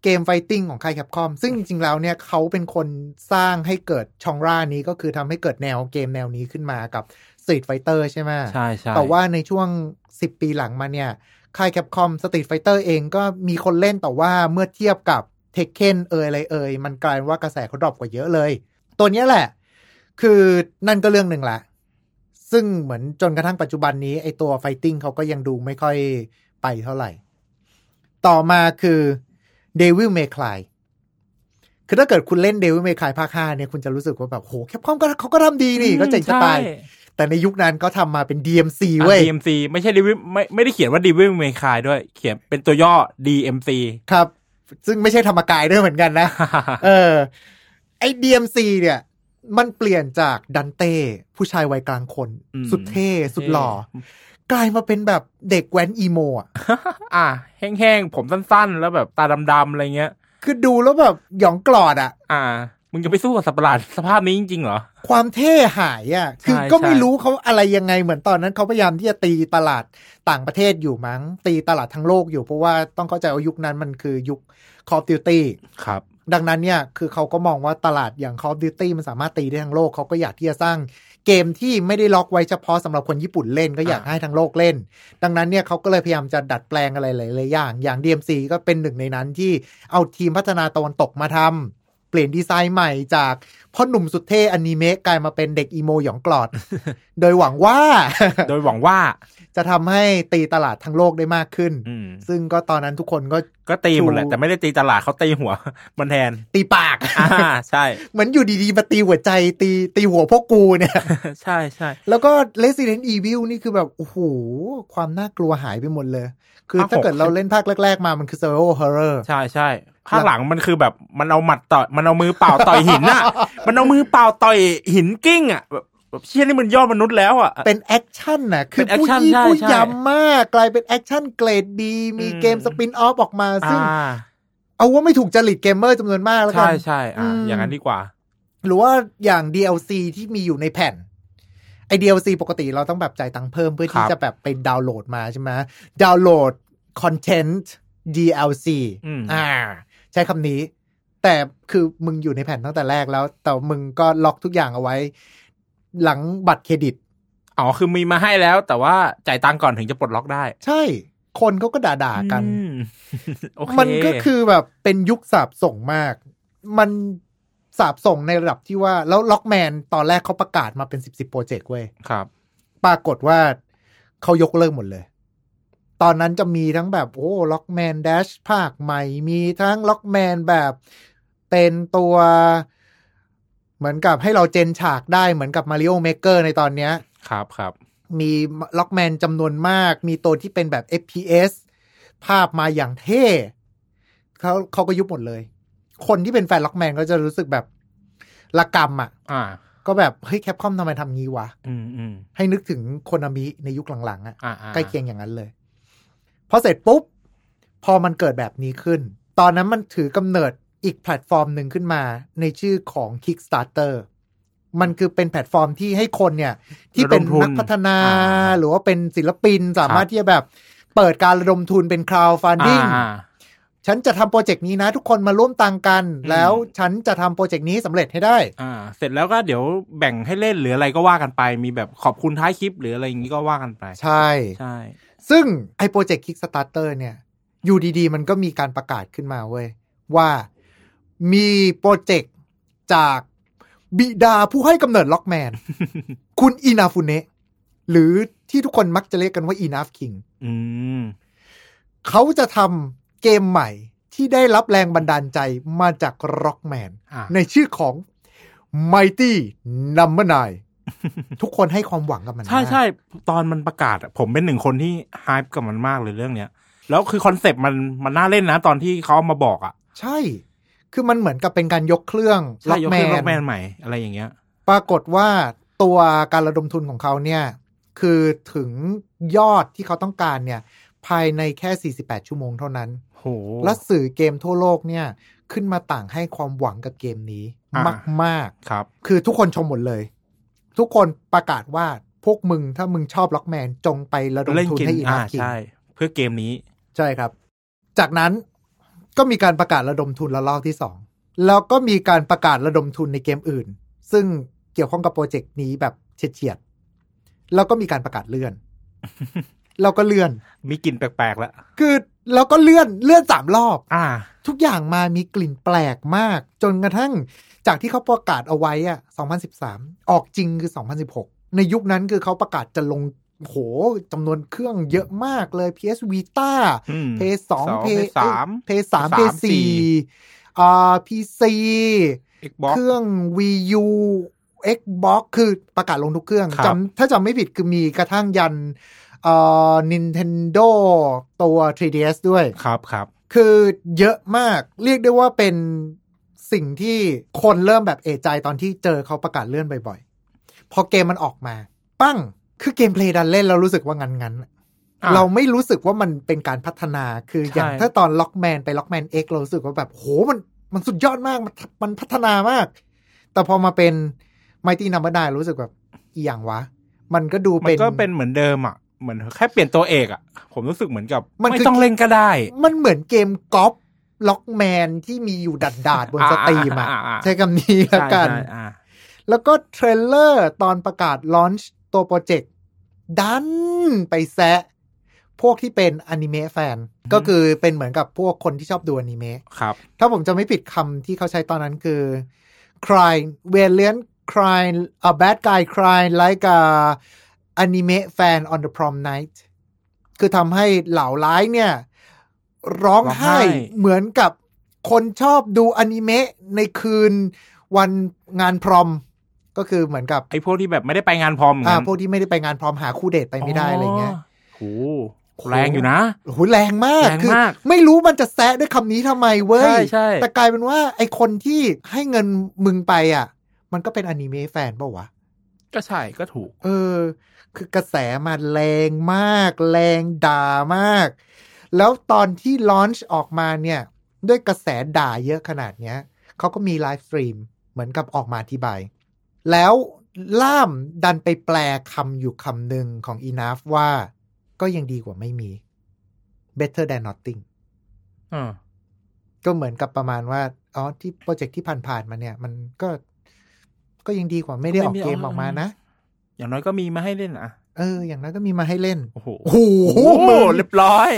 เกมไฟติ้งของค่ายแคปคอมซึ่งจริงๆแล้วเนี่ยเขาเป็นคนสร้างให้เกิดช่องร่านี้ก็คือทำให้เกิดแนวเกมแนวนี้ขึ้นมากับ Street Fighter ใช่ไหมใช่ใช่แต่ว่าในช่วง 10 ปีหลังมาเนี่ยค่าย Capcom Street Fighter เองก็มีคนเล่นแต่ว่าเมื่อเทียบกับ Tekken เอยอะไรเอยมันกลายเป็นว่ากระแสเขา drop กว่าเยอะเลย ตัวเนี้ยแหละ คือนั่นก็เรื่องหนึ่งละ ซึ่งเหมือนจนกระทั่งปัจจุบันนี้ ไอ้ตัว fighting เขาก็ยังดูไม่ค่อยไปเท่าไหร่ ต่อมาคือ Devil May Cry คือถ้าเกิดคุณเล่น Devil May Cry ภาค5เนี่ยคุณจะรู้สึกว่าแบบโห Capcom ก็เขาก็ทำดีนี่ก็เจ๋งจะตายใช่แต่ในยุคนั้นก็ทำมาเป็น DMC อะเว้ย DMC ไม่ใช่ดิวิไม่ไม่ได้เขียนว่าดิวิเมคายด้วย เขียนเป็นตัวย่อ DMC ครับ ซึ่งไม่ใช่ธรรมกายด้วยเหมือนกันนะ เออ ไอ้ DMC เนี่ย มันเปลี่ยนจากดันเต้ผู้ชายวัยกลางคนอืมสุดเท่สุดหล่อกลายมาเป็นแบบเด็กแว้นอีโมอะ อะแห้งๆ ผมสั้นๆ แล้วแบบตาดำๆ อะไรเงี้ย คือดูแล้วแบบหยองกลอดอะ อ่า มึงจะไปสู้กับสัตว์ประหลาดสภาพนี้จริงๆเหรอ ความเท่หายอะ คือใช่ก็ไม่ใช่รู้เขาอะไรยังไงเหมือนตอนนั้นเขาพยายามที่จะตีตลาดต่างประเทศอยู่มั้ง ตีตลาดทั้งโลกอยู่เพราะว่าต้องเข้าใจว่ายุคนั้นมันคือยุค Call of Duty ครับ ดังนั้นเนี่ยคือเขาก็มองว่าตลาดอย่าง Call of Duty มันสามารถตีได้ทั้งโลกเขาก็อยากที่จะสร้างเกมที่ไม่ได้ล็อกไว้เฉพาะสำหรับคนญี่ปุ่นเล่นก็อยากอ่าให้ทั้งโลกเล่น ดังนั้นเนี่ยเขาก็เลยพยายามจะดัดแปลงอะไรหลายๆอย่าง อย่าง DMC ก็เป็นหนึ่งในนั้นที่เอาทีมพัฒนาตะวันตกมาทำ เปลี่ยนดีไซน์ใหม่จากพ่อหนุ่มสุดเท่อนิเมะกลายมาเป็นเด็กอีโมหยองกลอด โดยหวังว่า โดยหวังว่าจะทำให้ตีตลาดทั้งโลกได้มากขึ้นอืมซึ่งก็ตอนนั้นทุกคนก็ก็ตีหมดแหละชูแต่ไม่ได้ตีตลาดเขาตีหัว มันแทน ตีปากอ่าใช่ เหมือนอยู่ดีๆมาตีหัวใจ ตีตีหัวพวกกูเนี่ย ใช่ใช่แล้วก็ Resident Evil นี่คือแบบโอ้โหความน่ากลัวหายไปหมดเลย คือภาคถ้าเกิดหกเราเล่นภาคแรก ๆ มามันคือ survival horror ใช่ใช่ ภาคหลังมันคือแบบมันเอาหมัดต่อยมันเอามือเปล่าต่อยหินอะ มันเอามือเปล่าต่อยหินกิ้งอะแบบแบบเชี่ยนี่มันยอดมนุษย์แล้วอะ เป็น action น่ะ คือเป็นผู้ action ยี่ใช่ผู้ใช่ยำมาก กลายเป็น action เกรด D มีอืมเกม spin-off ออกมา ซึ่งอ่าเอาว่าไม่ถูกจริตเกมเมอร์จำนวนมากแล้วกัใช่นใช่อ่าอืมอย่างนั้นดีกว่า หรือว่าอย่าง DLC ที่มีอยู่ในแผ่นไอ DLC ปกติเราต้องแบบจ่ายตังค์เพิ่มเพื่อที่ครับจะแบบไปดาวน์โหลดมาใช่ไหมดาวน์โหลดคอนเทนต์ DLC อืมอ่า ใช้คำนี้ แต่คือมึงอยู่ในแผ่นตั้งแต่แรกแล้ว แต่มึงก็ล็อกทุกอย่างเอาไว้ หลังบัตรเครดิตอ๋อคือมีมาให้แล้ว แต่ว่าจ่ายตังค์ก่อนถึงจะปลดล็อกได้ ใช่ คนเขาก็ด่าๆกันอืมโอเคมันก็คือแบบเป็นยุคสาบส่งมาก มันสาปส่งในระดับที่ว่า แล้วล็อกแมนตอนแรกเขาประกาศมาเป็นสิบสิบโปรเจกต์เว้ยครับ ปรากฏว่าเขายกเลิกหมดเลย ตอนนั้นจะมีทั้งแบบโอ้ล็อกแมน Dash ภาคใหม่ มีทั้งล็อกแมนแบบเป็นตัวเหมือนกับให้เรา gen ฉากได้เหมือนกับมาริโอเมเกอร์ในตอนเนี้ย ครับครับมีล็อกแมนจำนวนมาก มีตัวที่เป็นแบบ FPS ภาพมาอย่างเท่เขาเขาก็ยุบหมดเลย คนที่เป็นแฟนล็อกแมนก็จะรู้สึกแบบละกรรมอะ อ่า ก็แบบ เฮ้ยแคปคอมทำไมทำงี้วะ อืมอืมให้นึกถึงโคนามิในยุคหลังๆอะ อ่าอ่าใกล้เคียงอย่างนั้นเลย พอเสร็จปุ๊บ พอมันเกิดแบบนี้ขึ้น ตอนนั้นมันถือกำเนิดอีกแพลตฟอร์มหนึ่งขึ้นมาในชื่อของ Kickstarter มันคือเป็นแพลตฟอร์มที่ให้คนเนี่ย ที่เป็นนักพัฒนาหรือว่าเป็นศิลปินสามารถที่จะแบบเปิดการระดมทุนเป็น crowdfunding อ่าฉันจะทำโปรเจกต์นี้นะ ทุกคนมาร่วมตังกัน แล้วฉันจะทำโปรเจกต์นี้ให้สำเร็จให้ได้ อ่า เสร็จแล้วก็เดี๋ยวแบ่งให้เล่นหรืออะไรก็ว่ากันไป มีแบบขอบคุณท้ายคลิปหรืออะไรอย่างนี้ก็ว่ากันไป ใช่ใช่ ซึ่งไอ้โปรเจกต์ Kickstarter เนี่ย อยู่ดีๆ มันก็มีการประกาศขึ้นมาเว้ย ว่ามีโปรเจกต์จากบิดาผู้ให้กำเนิดล็อกแมน คุณอินาฟุเนะหรือที่ทุกคนมักจะเรียกกันว่าอีนาฟคิงอืมเขาจะทำเกมใหม่ที่ได้รับแรงบันดาลใจมาจากร็อกแมนอ่าในชื่อของ Mighty Number 9 ทุกคนให้ความหวังกับมันใช่มากใช่ตอนมันประกาศอะผมเป็นหนึ่งคนที่ฮายกับมันมากเลยเรื่องเนี้ยแล้วคือคอนเซปต์มันมันน่าเล่นนะ ตอนที่เขาเอามาบอกอะ ใช่ คือมันเหมือนกับเป็นการยกเครื่องใช่ยกแมขึ้นล็อกแมนนใหม่อะไรอย่างเงี้ย ปรากฏว่าตัวการระดมทุนของเขาเนี่ย คือถึงยอดที่เขาต้องการเนี่ย ภายในแค่ 48 ชั่วโมงเท่านั้นโหและสื่อเกมทั่วโลกเนี่ย ขึ้นมาต่างให้ความหวังกับเกมนี้อ่ามมากครับๆคือทุกคนชมหมดเลย ทุกคนประกาศว่าพวกมึงถ้ามึงชอบล็อกแมนจงไประดมเล่นทุนกินให้อีอ่านาคิงใช่เพื่อเกมนี้ ใช่ครับ จากนั้นก็มีการประกาศระดมทุนระลอกที่สองแล้วก็มีการประกาศระดมทุนในเกมอื่น ซึ่งเกี่ยวข้องกับโปรเจกต์นี้แบบเฉียดๆแล้วก็มีการประกาศเลื่อนแล้วก็เลื่อน มีกลิ่นแปลกๆแล้ว คือแล้วก็เลื่อนเลื่อนสามรอบ อ่า ทุกอย่างมามีกลิ่นแปลกมาก จนกระทั่ง จากที่เขาประกาศเอาไว้อะ2013 ออกจริงคือ 2016 ในยุคนั้นคือเขาประกาศจะลงโหจำนวนเครื่องเยอะมากเลย PS Vita อืมเพย์สองสองเพย์ PS สามเพย์สามสามเพย์สี่สี่อ่าพีซี Xbox เครื่อง Wii U Xbox คือประกาศลงทุกเครื่องครับจำถ้าจำไม่ผิดคือมีกระทั่งยันเอ่อ Nintendo ตัว 3DS ด้วย ครับครับ คือเยอะมาก เรียกได้ว่าเป็น สิ่งที่คนเริ่มแบบเอะใจตอนที่เจอเขาประกาศเลื่อนบ่อยๆ พอเกมมันออกมา ปั้ง คือ gameplay ดันเล่นเรารู้สึกว่างั้นงั้นๆอะเราไม่รู้สึกว่ามันเป็นการพัฒนาคืออย่างใช่ถ้าตอนล็อกแมนไปล็อกแมนเอ็กเรารู้สึกว่าแบบโหมันมันสุดยอดมากมันมันพัฒนามาก แต่พอมาเป็น Mighty Number 9 รู้สึกแบบอีหยังวะ มันก็ดูมันเป็นก็เป็นเหมือนเดิมอะเหมือนแค่เปลี่ยนตัวเอกอะ ผมรู้สึกเหมือนกับ มันไม่คือต้องเล่นก็ได้ มันเหมือนเกมก๊อป ล็อกแมนที่มีอยู่ดาษดาษๆบน Steam อะอ่าอ่าอ่าใช้คำนี้แล้วกันใช่ใช่อ่าแล้วก็ trailer ตอนประกาศ launch ตัวโปรเจกต์ดันไปแซะพวกที่เป็นอนิเมะแฟน ก็คือเป็นเหมือนกับพวกคนที่ชอบดูอนิเมะครับ ถ้าผมจะไม่ผิดคำที่เขาใช้ตอนนั้นคือ cry valiant make a bad guy cry like an anime fan on the prom night คือทำให้เหล่าร้ายเนี่ย ร้องไห้ร้องไห้เหมือนกับคนชอบดูอนิเมะในคืนวันงานพรอม ก็คือเหมือนกับไอ้พวกที่แบบไม่ได้ไปงานพร้อมเหมือนอ่ากันพวกที่ไม่ได้ไปงานพรอมหาคู่เดทไปไม่ได้อะไรเงี้ยโหแรงอยู่นะโอ้โหแรงมากแรงคือมากไม่รู้มันจะแซะด้วยคำนี้ทำไมเว้ยใช่ใช่แต่กลายเป็นว่า ไอคนที่ให้เงินมึงไปอะ มันก็เป็นอนิเมะแฟนเปล่าวะ ก็ใช่ก็ถูก เออ คือกระแสมาแรงมาก แรงด่ามาก แล้วตอนที่ launch ออกมาเนี่ย ด้วยกระแสด่าเยอะขนาดเนี้ยเขาก็มี livestream เหมือนกับออกมาอธิบาย แล้วล่ามดันไปแปลคำอยู่คำหนึ่งของ อีนาฟ ว่าก็ยังดีกว่าไม่มี better than nothing อ่าก็เหมือนกับประมาณว่า อ๋อ ที่โปรเจกต์ที่ผ่านๆมาเนี่ย มันก็ ก็ยังดีกว่าไม่ได้ออกเกมออกมานะ อย่างน้อยก็มีมาให้เล่นอะ เออ อย่างนั้นก็มีมาให้เล่น โอ้โหโอ้โหโอ้โหมึงเรียบร้อย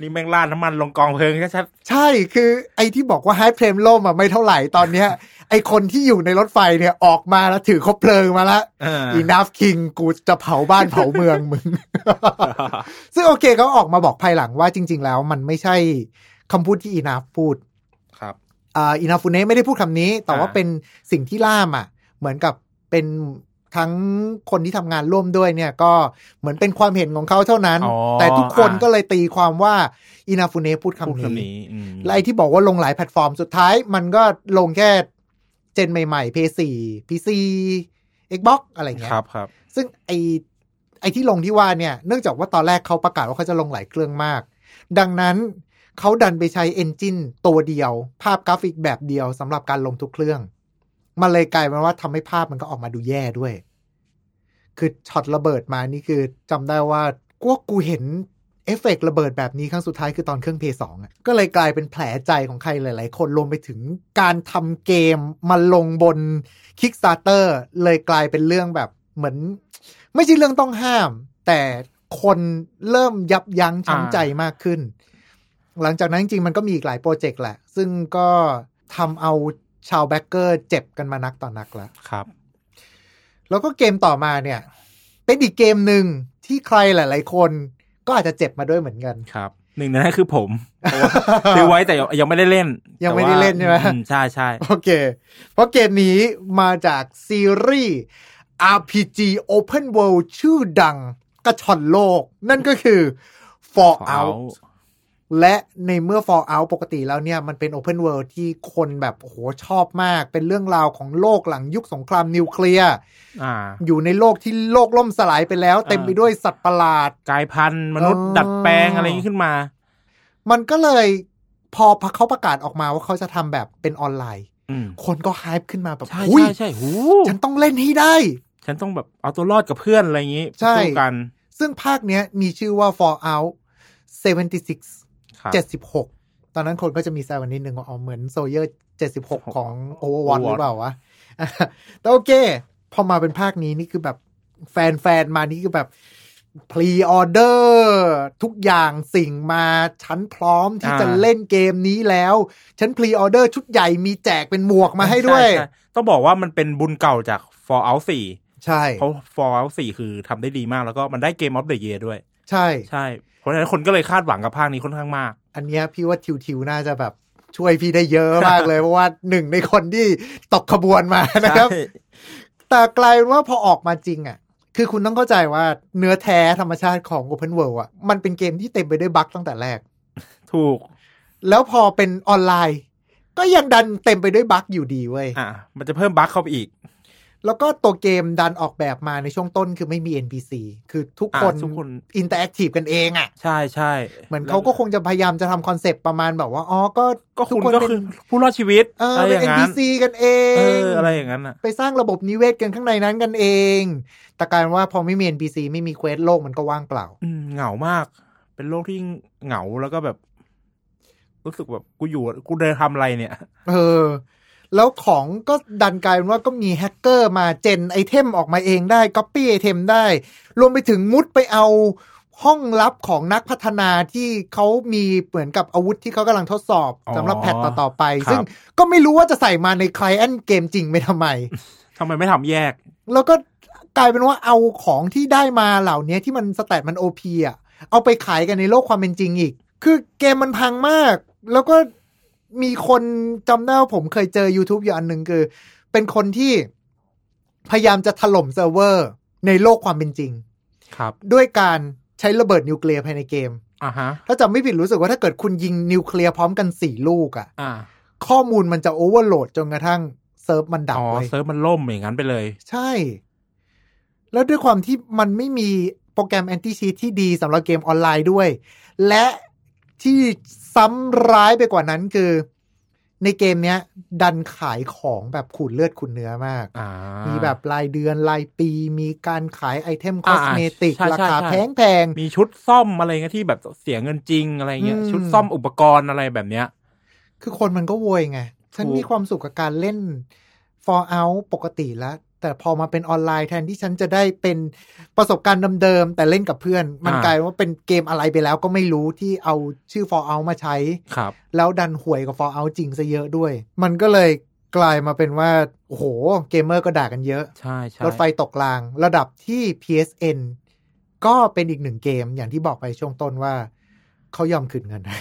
นี่แม่งราดน้ำมันลงกองเพลิงชัดใช่คือไอ้ที่บอกว่าไฮเพลมล่มอะไม่เท่าไหร่ตอนเนี้ย ไอ้คนที่อยู่ในรถไฟเนี่ยออกมาแล้วถือคบเพลิงมาแล้วๆเอออีนาฟคิงกูจะเผาบ้านเผาเมืองมึง ซึ่งโอเคเขาออกมาบอกภายหลังว่าจริง ๆ แล้วมันไม่ใช่คำพูดที่อีนาฟพูด ครับอ่าอินาฟูเนะไม่ได้พูดคำนี้ แต่ว่าอ่าเป็นสิ่งที่ล่ามอะ เหมือนกับเป็น ทั้งคนที่ทำงานร่วมด้วยเนี่ยก็เหมือนเป็นความเห็นของเขาเท่านั้นอ๋อแต่ทุกคนอ่าก็เลยตีความว่าอินาฟูเนะพูดพูดคำคำนี้นี้อืมและไอ้ที่บอกว่าลงหลายแพลตฟอร์มสุดท้าย มันก็ลงแค่ gen ใหม่ๆ PS4 PC Xbox อะไรเงี้ยครับครับ ซึ่งไอ้ไอ้ที่ลงที่ว่าเนี่ยเนื่องจากว่าตอนแรกเขาประกาศว่าเขาจะลงหลายเครื่องมาก ดังนั้นเขาดันไปใช้ engine ตัวเดียว ภาพกราฟิกแบบเดียวสำหรับการลงทุกเครื่อง มันเลยกลายเป็นว่าทำให้ภาพมันก็ออกมาดูแย่ด้วย คือช็อตระเบิดมานี่คือจำได้ว่ากูกูเห็นเอฟเฟกต์ระเบิดแบบนี้ครั้งสุดท้ายคือตอนเครื่องเพลย์สองอะก็เลยกลายเป็นแผลใจของใครหลาย ๆ คนรวมไปถึงการทำเกมมาลงบน Kickstarter เลยกลายเป็นเรื่องแบบเหมือน ไม่ใช่เรื่องต้องห้าม แต่คนเริ่มยับยั้งชั่งใจมากขึ้น หลังจากนั้นจริงๆมันก็มีอีกหลายโปรเจกต์แหละ ซึ่งก็ทำเอา ชาว backer เจ็บกันมานักต่อนักแล้วครับ แล้วก็เกมต่อมาเนี่ย เป็นอีกเกมหนึ่งที่ใครหลาย ๆ คนก็อาจจะเจ็บมาด้วยเหมือนกันครับหนึ่งในนั้นคือผมเพราะว่าซื้อไว้แต่ยังยังไม่ได้เล่น ยังไม่ได้เล่นใช่ไหมอืใช่ใช่โอเค เพราะเกมนี้มาจากซีรีส์ RPG Open World ชื่อดังกระชอนโลก นั่นก็คือ Fallout และในเมื่อ Fallout ปกติแล้วเนี่ย มันเป็น Open World ที่คนแบบโอ้โหชอบมาก เป็นเรื่องราวของโลกหลังยุคสงครามนิวเคลียร์อ่าอยู่ในโลกที่โลกล่มสลายไปแล้ว เต็มไปด้วยสัตว์ประหลาดกลายพันธุ์มนุษย์อ๋อดัดแปลงอะไรอย่างนี้ขึ้นมา มันก็เลยพอเขาประกาศออกมาว่าเขาจะทำแบบเป็นออนไลน์อืมคนก็ hype ขึ้นมาแบบใช่หุ้ยใช่ใช่หูฉันต้องเล่นให้ได้ ฉันต้องแบบเอาตัวรอดกับเพื่อนอะไรอย่างนี้ใช่สู้กัน ซึ่งภาคเนี้ยมีชื่อว่า Fallout 76 ครับ76ตอนนั้นคนก็จะมีแซวกันนิดนึงว่าอ๋อเหมือน Soldier 76ของ Overwatch Overwatch หรือเปล่าวะแต่โอเค พอมาเป็นภาคนี้นี่คือแบบแฟนๆมานี่คือแบบ pre-orderทุกอย่างสิ่งมาฉันพร้อมที่อ่าจะเล่นเกมนี้แล้ว ฉันพรีออเดอร์ชุดใหญ่มีแจกเป็นหมวกมาให้ด้วยช่ช่ต้องบอกว่ามันเป็นบุญเก่าจาก Fallout 4 ใช่ เพราะ Fallout 4 คือทำได้ดีมากแล้วก็มันได้เกม of the year ด้วย ใช่ใช่ เพราะฉะนั้นคนก็เลยคาดหวังกับภาคนี้ค่อนข้างมาก อันเนี้ยพี่ว่าทิวทิวน่าจะแบบช่วยพี่ได้เยอะมากเลย เพราะว่าหนึ่งในคนที่ตกขบวนมานะครับใช่แต่กลายเป็นว่าพอออกมาจริงอะ คือคุณต้องเข้าใจว่าเนื้อแท้ธรรมชาติของ Open World อะ มันเป็นเกมที่เต็มไปด้วยบั๊กตั้งแต่แรก ถูก แล้วพอเป็นออนไลน์ ก็ยังดันเต็มไปด้วยบั๊กอยู่ดีเว้ยอะมันจะเพิ่มบั๊กเข้าไปอีก แล้วก็ตัวเกมดันออกแบบมาในช่วงต้นคือไม่มี NPC คือทุกคนอะทุกคน interactive กันเองอะ ใช่ใช่เหมือนเขาก็คงจะพยายามจะทำคอนเซปต์ประมาณแบบว่า อ๋อ ก็ก็ทุกคุณก็เป็นคือผู้รอดชีวิตเอออะไรอเป็นย่างนั้นเป็น NPC กันเองเอออะไรอย่างนั้นอะไปสร้างระบบนิเวศกันข้างในนั้นกันเอง แต่กลายเป็นว่าพอไม่มี NPC ไม่มี quest โลกมันก็ว่างเปล่าอืมเหงามาก เป็นโลกที่เหงาแล้วก็แบบ รู้สึกแบบกูอยู่กูเดินทำอะไรเนี่ย เออ แล้วของก็ดันกลายเป็นว่าก็มีแฮกเกอร์มา gen item ออกมาเองได้ก๊อปปี้ item ได้ รวมไปถึงมุดไปเอาห้องลับของนักพัฒนาที่เขามีเหมือนกับอาวุธที่เขากำลังทดสอบอ๋อสำหรับ patch ต่อๆไปครับซึ่งก็ไม่รู้ว่าจะใส่มาใน client เกมจริงไปทำไมทำไมไม่ทำแยก แล้วก็กลายเป็นว่าเอาของที่ได้มาเหล่านี้ที่มัน stat มัน OP อะเอาไปขายกันในโลกความเป็นจริงอีก คือเกมมันพังมาก แล้วก็ มีคนจำได้ว่าผมเคยเจอ YouTube อยู่อันหนึ่งคือ เป็นคนที่พยายามจะถล่มเซิร์ฟเวอร์ในโลกความเป็นจริง ครับ ด้วยการใช้ระเบิดนิวเคลียร์ภายในเกมอ่าฮะถ้าจำไม่ผิดรู้สึกว่าถ้าเกิดคุณยิงนิวเคลียร์พร้อมกันสี่ลูกอะอ่าข้อมูลมันจะ overload จนกระทั่งเซิร์ฟมันดับอ๋อเลยเซิร์ฟมันล่มอย่างนั้นไปเลย ใช่ แล้วด้วยความที่มันไม่มีโปรแกรม anti-cheat ที่ดีสำหรับเกมออนไลน์ด้วย และ ที่ซ้ำร้ายไปกว่านั้นคือ ในเกมเนี้ย ดันขายของแบบขูดเลือดขูดเนื้อมากอ่ามีมีแบบรายเดือนรายปี มีการขายไอเทมคออ่าสเมติกใช่ใช่ราคาใช่แพงแพงมีชุดซ่อมอะไรเงี้ยที่แบบเสียเงินจริงอะไรเงี้ยอืมชุดซ่อมอุปกรณ์อะไรแบบเนี้ย คือคนมันก็โวยไง ฉันถูกมีความสุขกับการเล่น Fallout ปกติแล้ว แต่พอมาเป็นออนไลน์แทนที่ฉันจะได้เป็นประสบการณ์เดิมๆแต่เล่นกับเพื่อน มันกลายว่าเป็นเกมอะไรไปแล้วก็ไม่รู้ที่เอาชื่อ Fallout มาใช้ครับ แล้วดันห่วยกับ Fallout จริงซะเยอะด้วย มันก็เลยกลายมาเป็นว่า โอ้โห เกมเมอร์ก็ด่ากันเยอะ ใช่ใช่รถไฟตกราง ระดับที่ PSN ก็เป็นอีกหนึ่งเกมอย่างที่บอกไปช่วงต้นว่า เขายอมคืนเงินให้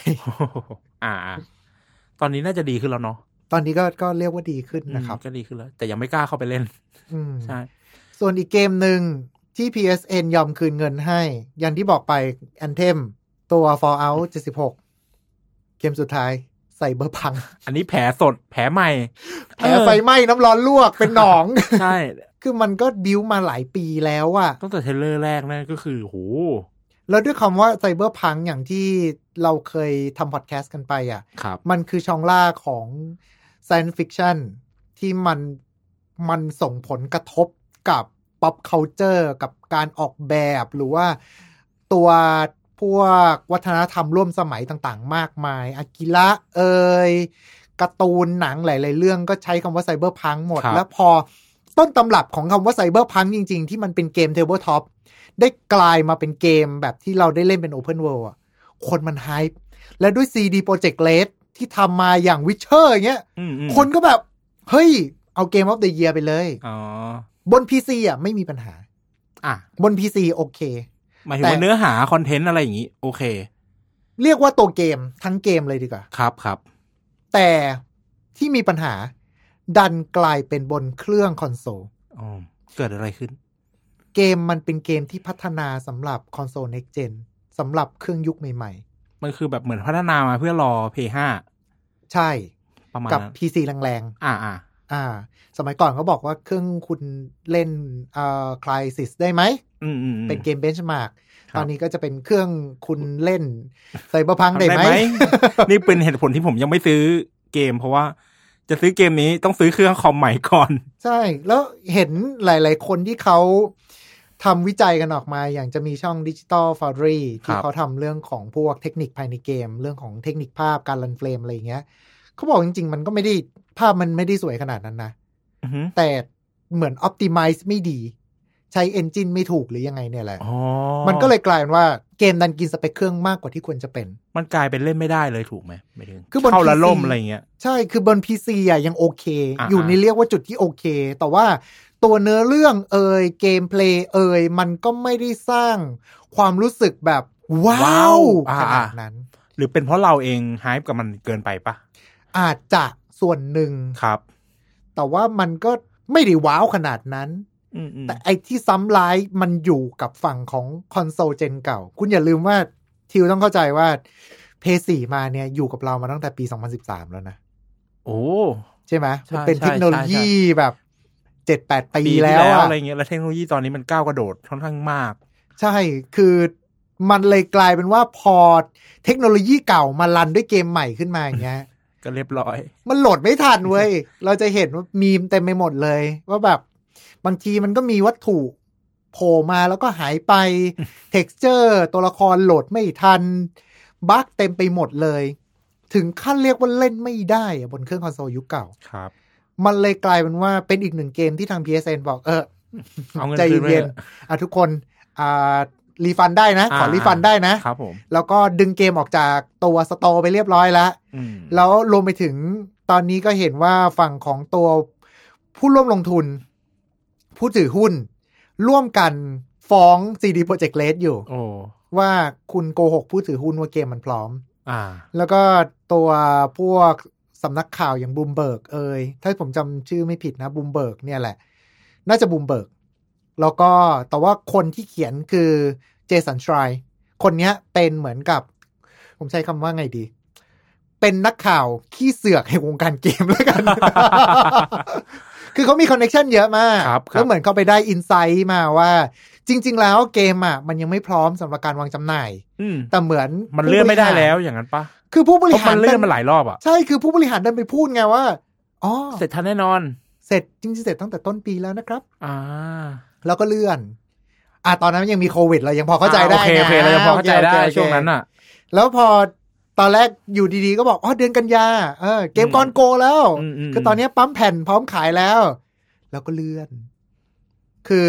อ่า ตอนนี้น่าจะดีขึ้นแล้วเนาะ ตอนนี้ก็ก็เรียกว่าดีขึ้นนะครับอืมก็ดีขึ้นแล้ว แต่ยังไม่กล้าเข้าไปเล่นอืมใช่ ส่วนอีกเกมหนึ่งที่ PSN ยอมคืนเงินให้อย่างที่บอกไป Anthem ตัว Fallout 76 เกมสุดท้าย Cyberpunk อันนี้แผลสดแผลใหม่ แผลไฟไหม้น้ำร้อนลวกเป็นหนอง ใช่ คือมันก็บิวมาหลายปีแล้วอะตั้งแต่ trailer แรกนั่นก็คือโหแล้วด้วยคำว่า cyberpunk อย่างที่เราเคยทำพอดแคสต์กันไปอะครับมันคือ genre ของ science fiction ที่มันมันส่งผลกระทบกับ pop culture กับการออกแบบหรือว่าตัวพวกวัฒนธรรมร่วมสมัยต่างๆ มากมายอากิระเอยการ์ตูนหนังหลายๆเรื่องก็ใช้คำว่า cyberpunk หมดครับแล้วพอต้นตำรับของคำว่า cyberpunk จริง ๆ ที่มันเป็นเกม tabletop ได้กลายมาเป็นเกมแบบที่เราได้เล่นเป็น Open World อะคนมัน hype และด้วย CD Projekt Red ที่ทำมาอย่าง Witcher อย่างเงี้ยอืมอืมคนก็แบบ เฮ้ย เอา Game of the Year ไปเลยอ๋อบน PC อะไม่มีปัญหา อะ บน PC โอเค หมายถึงแต่ว่าเนื้อหาคอนเทนต์อะไรอย่างนี้ โอเค เรียกว่าตัวเกมทั้งเกมเลยดีกว่า ครับครับ แต่ที่มีปัญหา ดันกลายเป็นบนเครื่องคอนโซลอ๋อเกิดอะไรขึ้น เกมมันเป็นเกมที่พัฒนาสำหรับคอนโซล next gen สำหรับเครื่องยุคใหม่มันคือแบบเหมือนพัฒนามาเพื่อรอ P5 ๆ ใช่ประมาณกับนั้น PC แรงอ่าอ่าๆอ่า สมัยก่อนเขาบอกว่าเครื่องคุณเล่นเอ่อ Crysis ได้ไหมอืมอืมอืมเป็นเกมเบนช์มาร์กครับตอนนี้ก็จะเป็นเครื่องคุณเล่นไซเบอร์พังได้ทำไหม นี่เป็นเหตุผลที่ผมยังไม่ซื้อเกม เพราะว่าจะซื้อเกมนี้ต้องซื้อเครื่องคอมใหม่ก่อน ใช่ แล้วเห็นหลาย ๆ คนที่เขา ทำวิจัยกันออกมาอย่างจะมีช่อง Digital Foundry ที่ครับเขาทำเรื่องของพวกเทคนิคภายในเกม เรื่องของเทคนิคภาพการรันเฟรมอะไรอย่างเงี้ยเขาบอกจริง ๆ มันก็ไม่ได้ภาพมันไม่ได้สวยขนาดนั้นนะอือฮึแต่เหมือน Optimize ไม่ดี ใช้ Engine ไม่ถูกหรือยังไงเนี่ยแหละอ๋อมันก็เลยกลายเป็นว่าเกมดันกินสเปคเครื่องมากกว่าที่ควรจะเป็น มันกลายเป็นเล่นไม่ได้เลยถูกไหมไม่ถึงคือบนเข้าละ PC ล่มอะไรเงี้ย ใช่คือบน PC อะยังโอเคอ่าอยู่ในเรียกว่าจุดที่โอเค แต่ว่า ตัวเนื้อเรื่องเอ่ยเกมเพลย์เอ่ยมันก็ไม่ได้สร้างความรู้สึกแบบ ว้าวอ่ขนาดนั้น หรือเป็นเพราะเราเองไฮป์กับมันเกินไปปะอาจจะส่วนหนึ่งครับ แต่ว่ามันก็ไม่ได้ว้าวขนาดนั้นอืมอืมแต่ไอที่ซ้ำร้ายมันอยู่กับฝั่งของคอนโซลเจนเก่า คุณอย่าลืมว่า ทิวต้องเข้าใจว่าเพย์สี่มาเนี่ยอยู่กับเรามาตั้งแต่ปี 2013 แล้วนะ โอ้ ใช่ไหมใช่มันเป็นใช่เทคโนโลยีแบบ เจ็ดแปดปีปีที่แล้วแล้วอะอะไรเงี้ยแล้วเทคโนโลยีตอนนี้มันก้าวกระโดดค่อนข้างมาก ใช่คือมันเลยกลายเป็นว่าพอเทคโนโลยีเก่ามา run ด้วยเกมใหม่ขึ้นมาอย่างเงี้ยก็เรียบร้อย มันโหลดไม่ทันเว้ย เราจะเห็นว่ามีมเต็มไปหมดเลย ว่าแบบ บางทีมันก็มีวัตถุโผล่มาแล้วก็หายไป texture ตัวละครโหลดไม่ทัน bug เต็มไปหมดเลย ถึงขั้นเรียกว่าเล่นไม่ได้อะบนเครื่องคอนโซลยุคเก่าครับ มันเลยกลายเป็นว่าเป็นอีกหนึ่งเกมที่ทาง PSN บอกเออเอาเงินใจคืนไปเย็นเถอะๆอะทุกคนอ่า refund ได้นะ ขออ่า refund ได้นะครับผมแล้วก็ดึงเกมออกจากตัว store ไปเรียบร้อยแล้วอืมแล้วรวมไปถึงตอนนี้ก็เห็นว่าฝั่งของตัวผู้ร่วมลงทุน ผู้ถือหุ้น ร่วมกันฟ้อง CD Projekt Red อยู่โอ้ว่าคุณโกหกผู้ถือหุ้นว่าเกมมันพร้อม อ่า แล้วก็ตัวพวก สำนักข่าวอย่างบูมเบิร์กเอยถ้าผมจำชื่อไม่ผิดนะบูมเบิร์กเนี่ยแหละ น่าจะบูมเบิร์กแล้วก็แต่ว่าคนที่เขียนคือ Jason Schreier คนเนี้ยเป็นเหมือนกับ ผมใช้คำว่าไงดี เป็นนักข่าวขี้เสือกในวงการเกมแล้วกัน คือเขามีคอนเน t ชันเยอะมากครับครับแล้วเหมือนเขาไปได้ insight มาว่า จริง ๆ แล้วเกมอะมันยังไม่พร้อมสำหรับการวางจำหน่ายอืมแต่เหมือนมันเลื่อนไม่ได้ผู้บริหารแล้วอย่างนั้นปะ คือผู้บเพริราะหารมันเลื่อนดัมาหลายรอบอะ ใช่คือผู้บริหารเดินไปพูดไงว่าอ๋อเสร็จทันแน่นอน เสร็จจริงๆเสร็จตั้งแต่ต้นปีแล้วนะครับ อ่า แล้วก็เลื่อน อะตอนนั้นยังมีโควิดเรายังพอเข้าใจได้โอเคนะโอเคเราจะพอเข้าใจได้โอเคโอเคช่วงนั้นอะ แล้วพอตอนแรกอยู่ดีๆก็บอกอ๋อเดือนกันยาเออเกมอืมกอนโกแล้วอืมอืมคือตอนนี้ปั๊มแผ่นพร้อมขายแล้ว แล้วก็เลื่อน คือ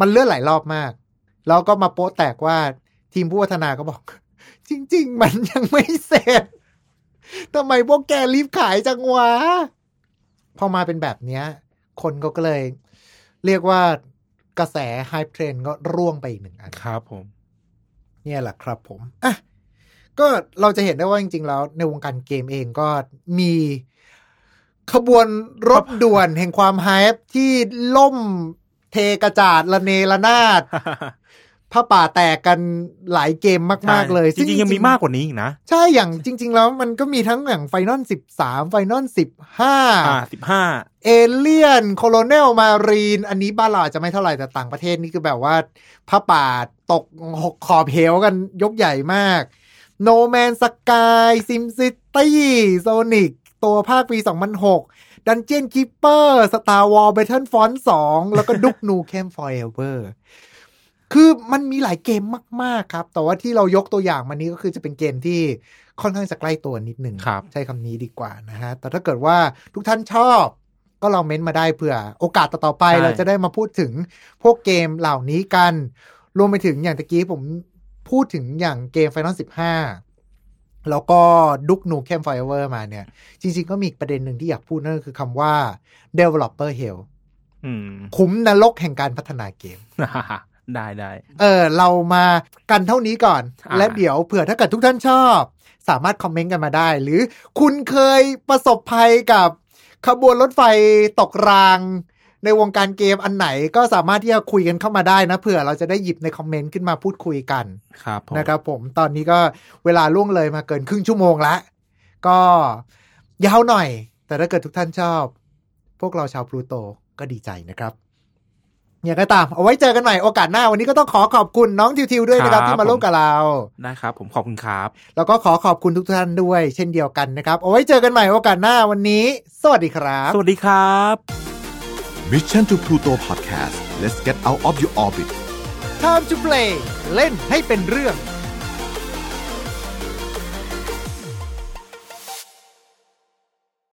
มันเลื่อนหลายรอบมาก แล้วก็มาโป๊ะแตกว่าทีมผู้พัฒนาก็บอก จริง ๆ มันยังไม่เสร็จทำไมพวกแกรีบขายจังวะ พอมาเป็นแบบเนี้ย คนก็เลย เรียกว่ากระแส hype train ก็ร่วงไปอีกหนึ่งอัน ครับผม เนี่ยแหละครับผม อะ ก็เราจะเห็นได้ว่าจริง ๆ แล้ว ในวงการเกมเองก็มีขบวนรถด่วนแห่งความ hype ที่ล่มเทกระจาดระเนระนาด ผ้าป่าแตกกันหลายเกมมาก ๆ เลย จริงๆ ยังมีมากกว่านี้อีกนะ ใช่อย่างจริง ๆ แล้วมันก็มีทั้งอย่าง Final สิบสาม Final สิบห้าอ่าสิบห้า Aliens Colonial Marines อันนี้บ้านเราอาจจะไม่เท่าไหร่แต่ต่างประเทศนี่คือแบบว่าผ้าป่าตกหกขอบเหวกันยกใหญ่มาก No Man Sky Sim City Sonic ตัวภาคปี 2006 Dungeon Keeper Star Wars Battlefront 2 แล้วก็ Duke Nukem Forever คือ มันมีหลายเกมมาก ๆ ครับ แต่ว่าที่เรายกตัวอย่างมานี้ก็คือจะเป็นเกมที่ค่อนข้างจะใกล้ตัวนิดหนึ่งครับใช้คำนี้ดีกว่านะฮะ แต่ถ้าเกิดว่าทุกท่านชอบก็ลองเม้นต์มาได้เผื่อโอกาสต่อๆไปใช่เราจะได้มาพูดถึงพวกเกมเหล่านี้กัน รวมไปถึงอย่างตะกี้ผมพูดถึงอย่างเกม Final 15 แล้วก็ดุกนูแคมไฟเวอร์มาเนี่ย จริง ๆ ก็มีอีกประเด็นหนึ่งที่อยากพูดนั่นก็คือคำว่า developer hell อืมคุ้มนรกแห่งการพัฒนาเกม ได้ได้เออเรามากันเท่านี้ก่อนอ่าและเดี๋ยวเผื่อถ้าเกิดทุกท่านชอบ สามารถคอมเมนต์กันมาได้ หรือคุณเคยประสบภัยกับขบวนรถไฟตกราง ในวงการเกมอันไหนก็สามารถที่จะคุยกันเข้ามาได้นะเผื่อเราจะได้หยิบในคอมเมนต์ขึ้นมาพูดคุยกันครับผมนะครับผมตอนนี้ก็เวลาล่วงเลยมาเกินครึ่งชั่วโมงละก็ยาวหน่อย แต่ถ้าเกิดทุกท่านชอบ พวกเราชาวพลูโตก็ดีใจนะครับ อย่างก็ตาม เอาไว้เจอกันใหม่โอกาสหน้าวันนี้ก็ต้องขอขอบคุณน้องทิวทิวด้วยนะครับที่มาร่วมกับเราได้ครับผมขอบคุณครับ แล้วก็ขอขอบคุณทุกท่านด้วย เช่นเดียวกันนะครับ เอาไว้เจอกันใหม่โอกาสหน้าวันนี้ สวัสดีครับ สวัสดีครับ Mission to Pluto Podcast let's get out of your orbit Time to play เล่นให้เป็นเรื่อง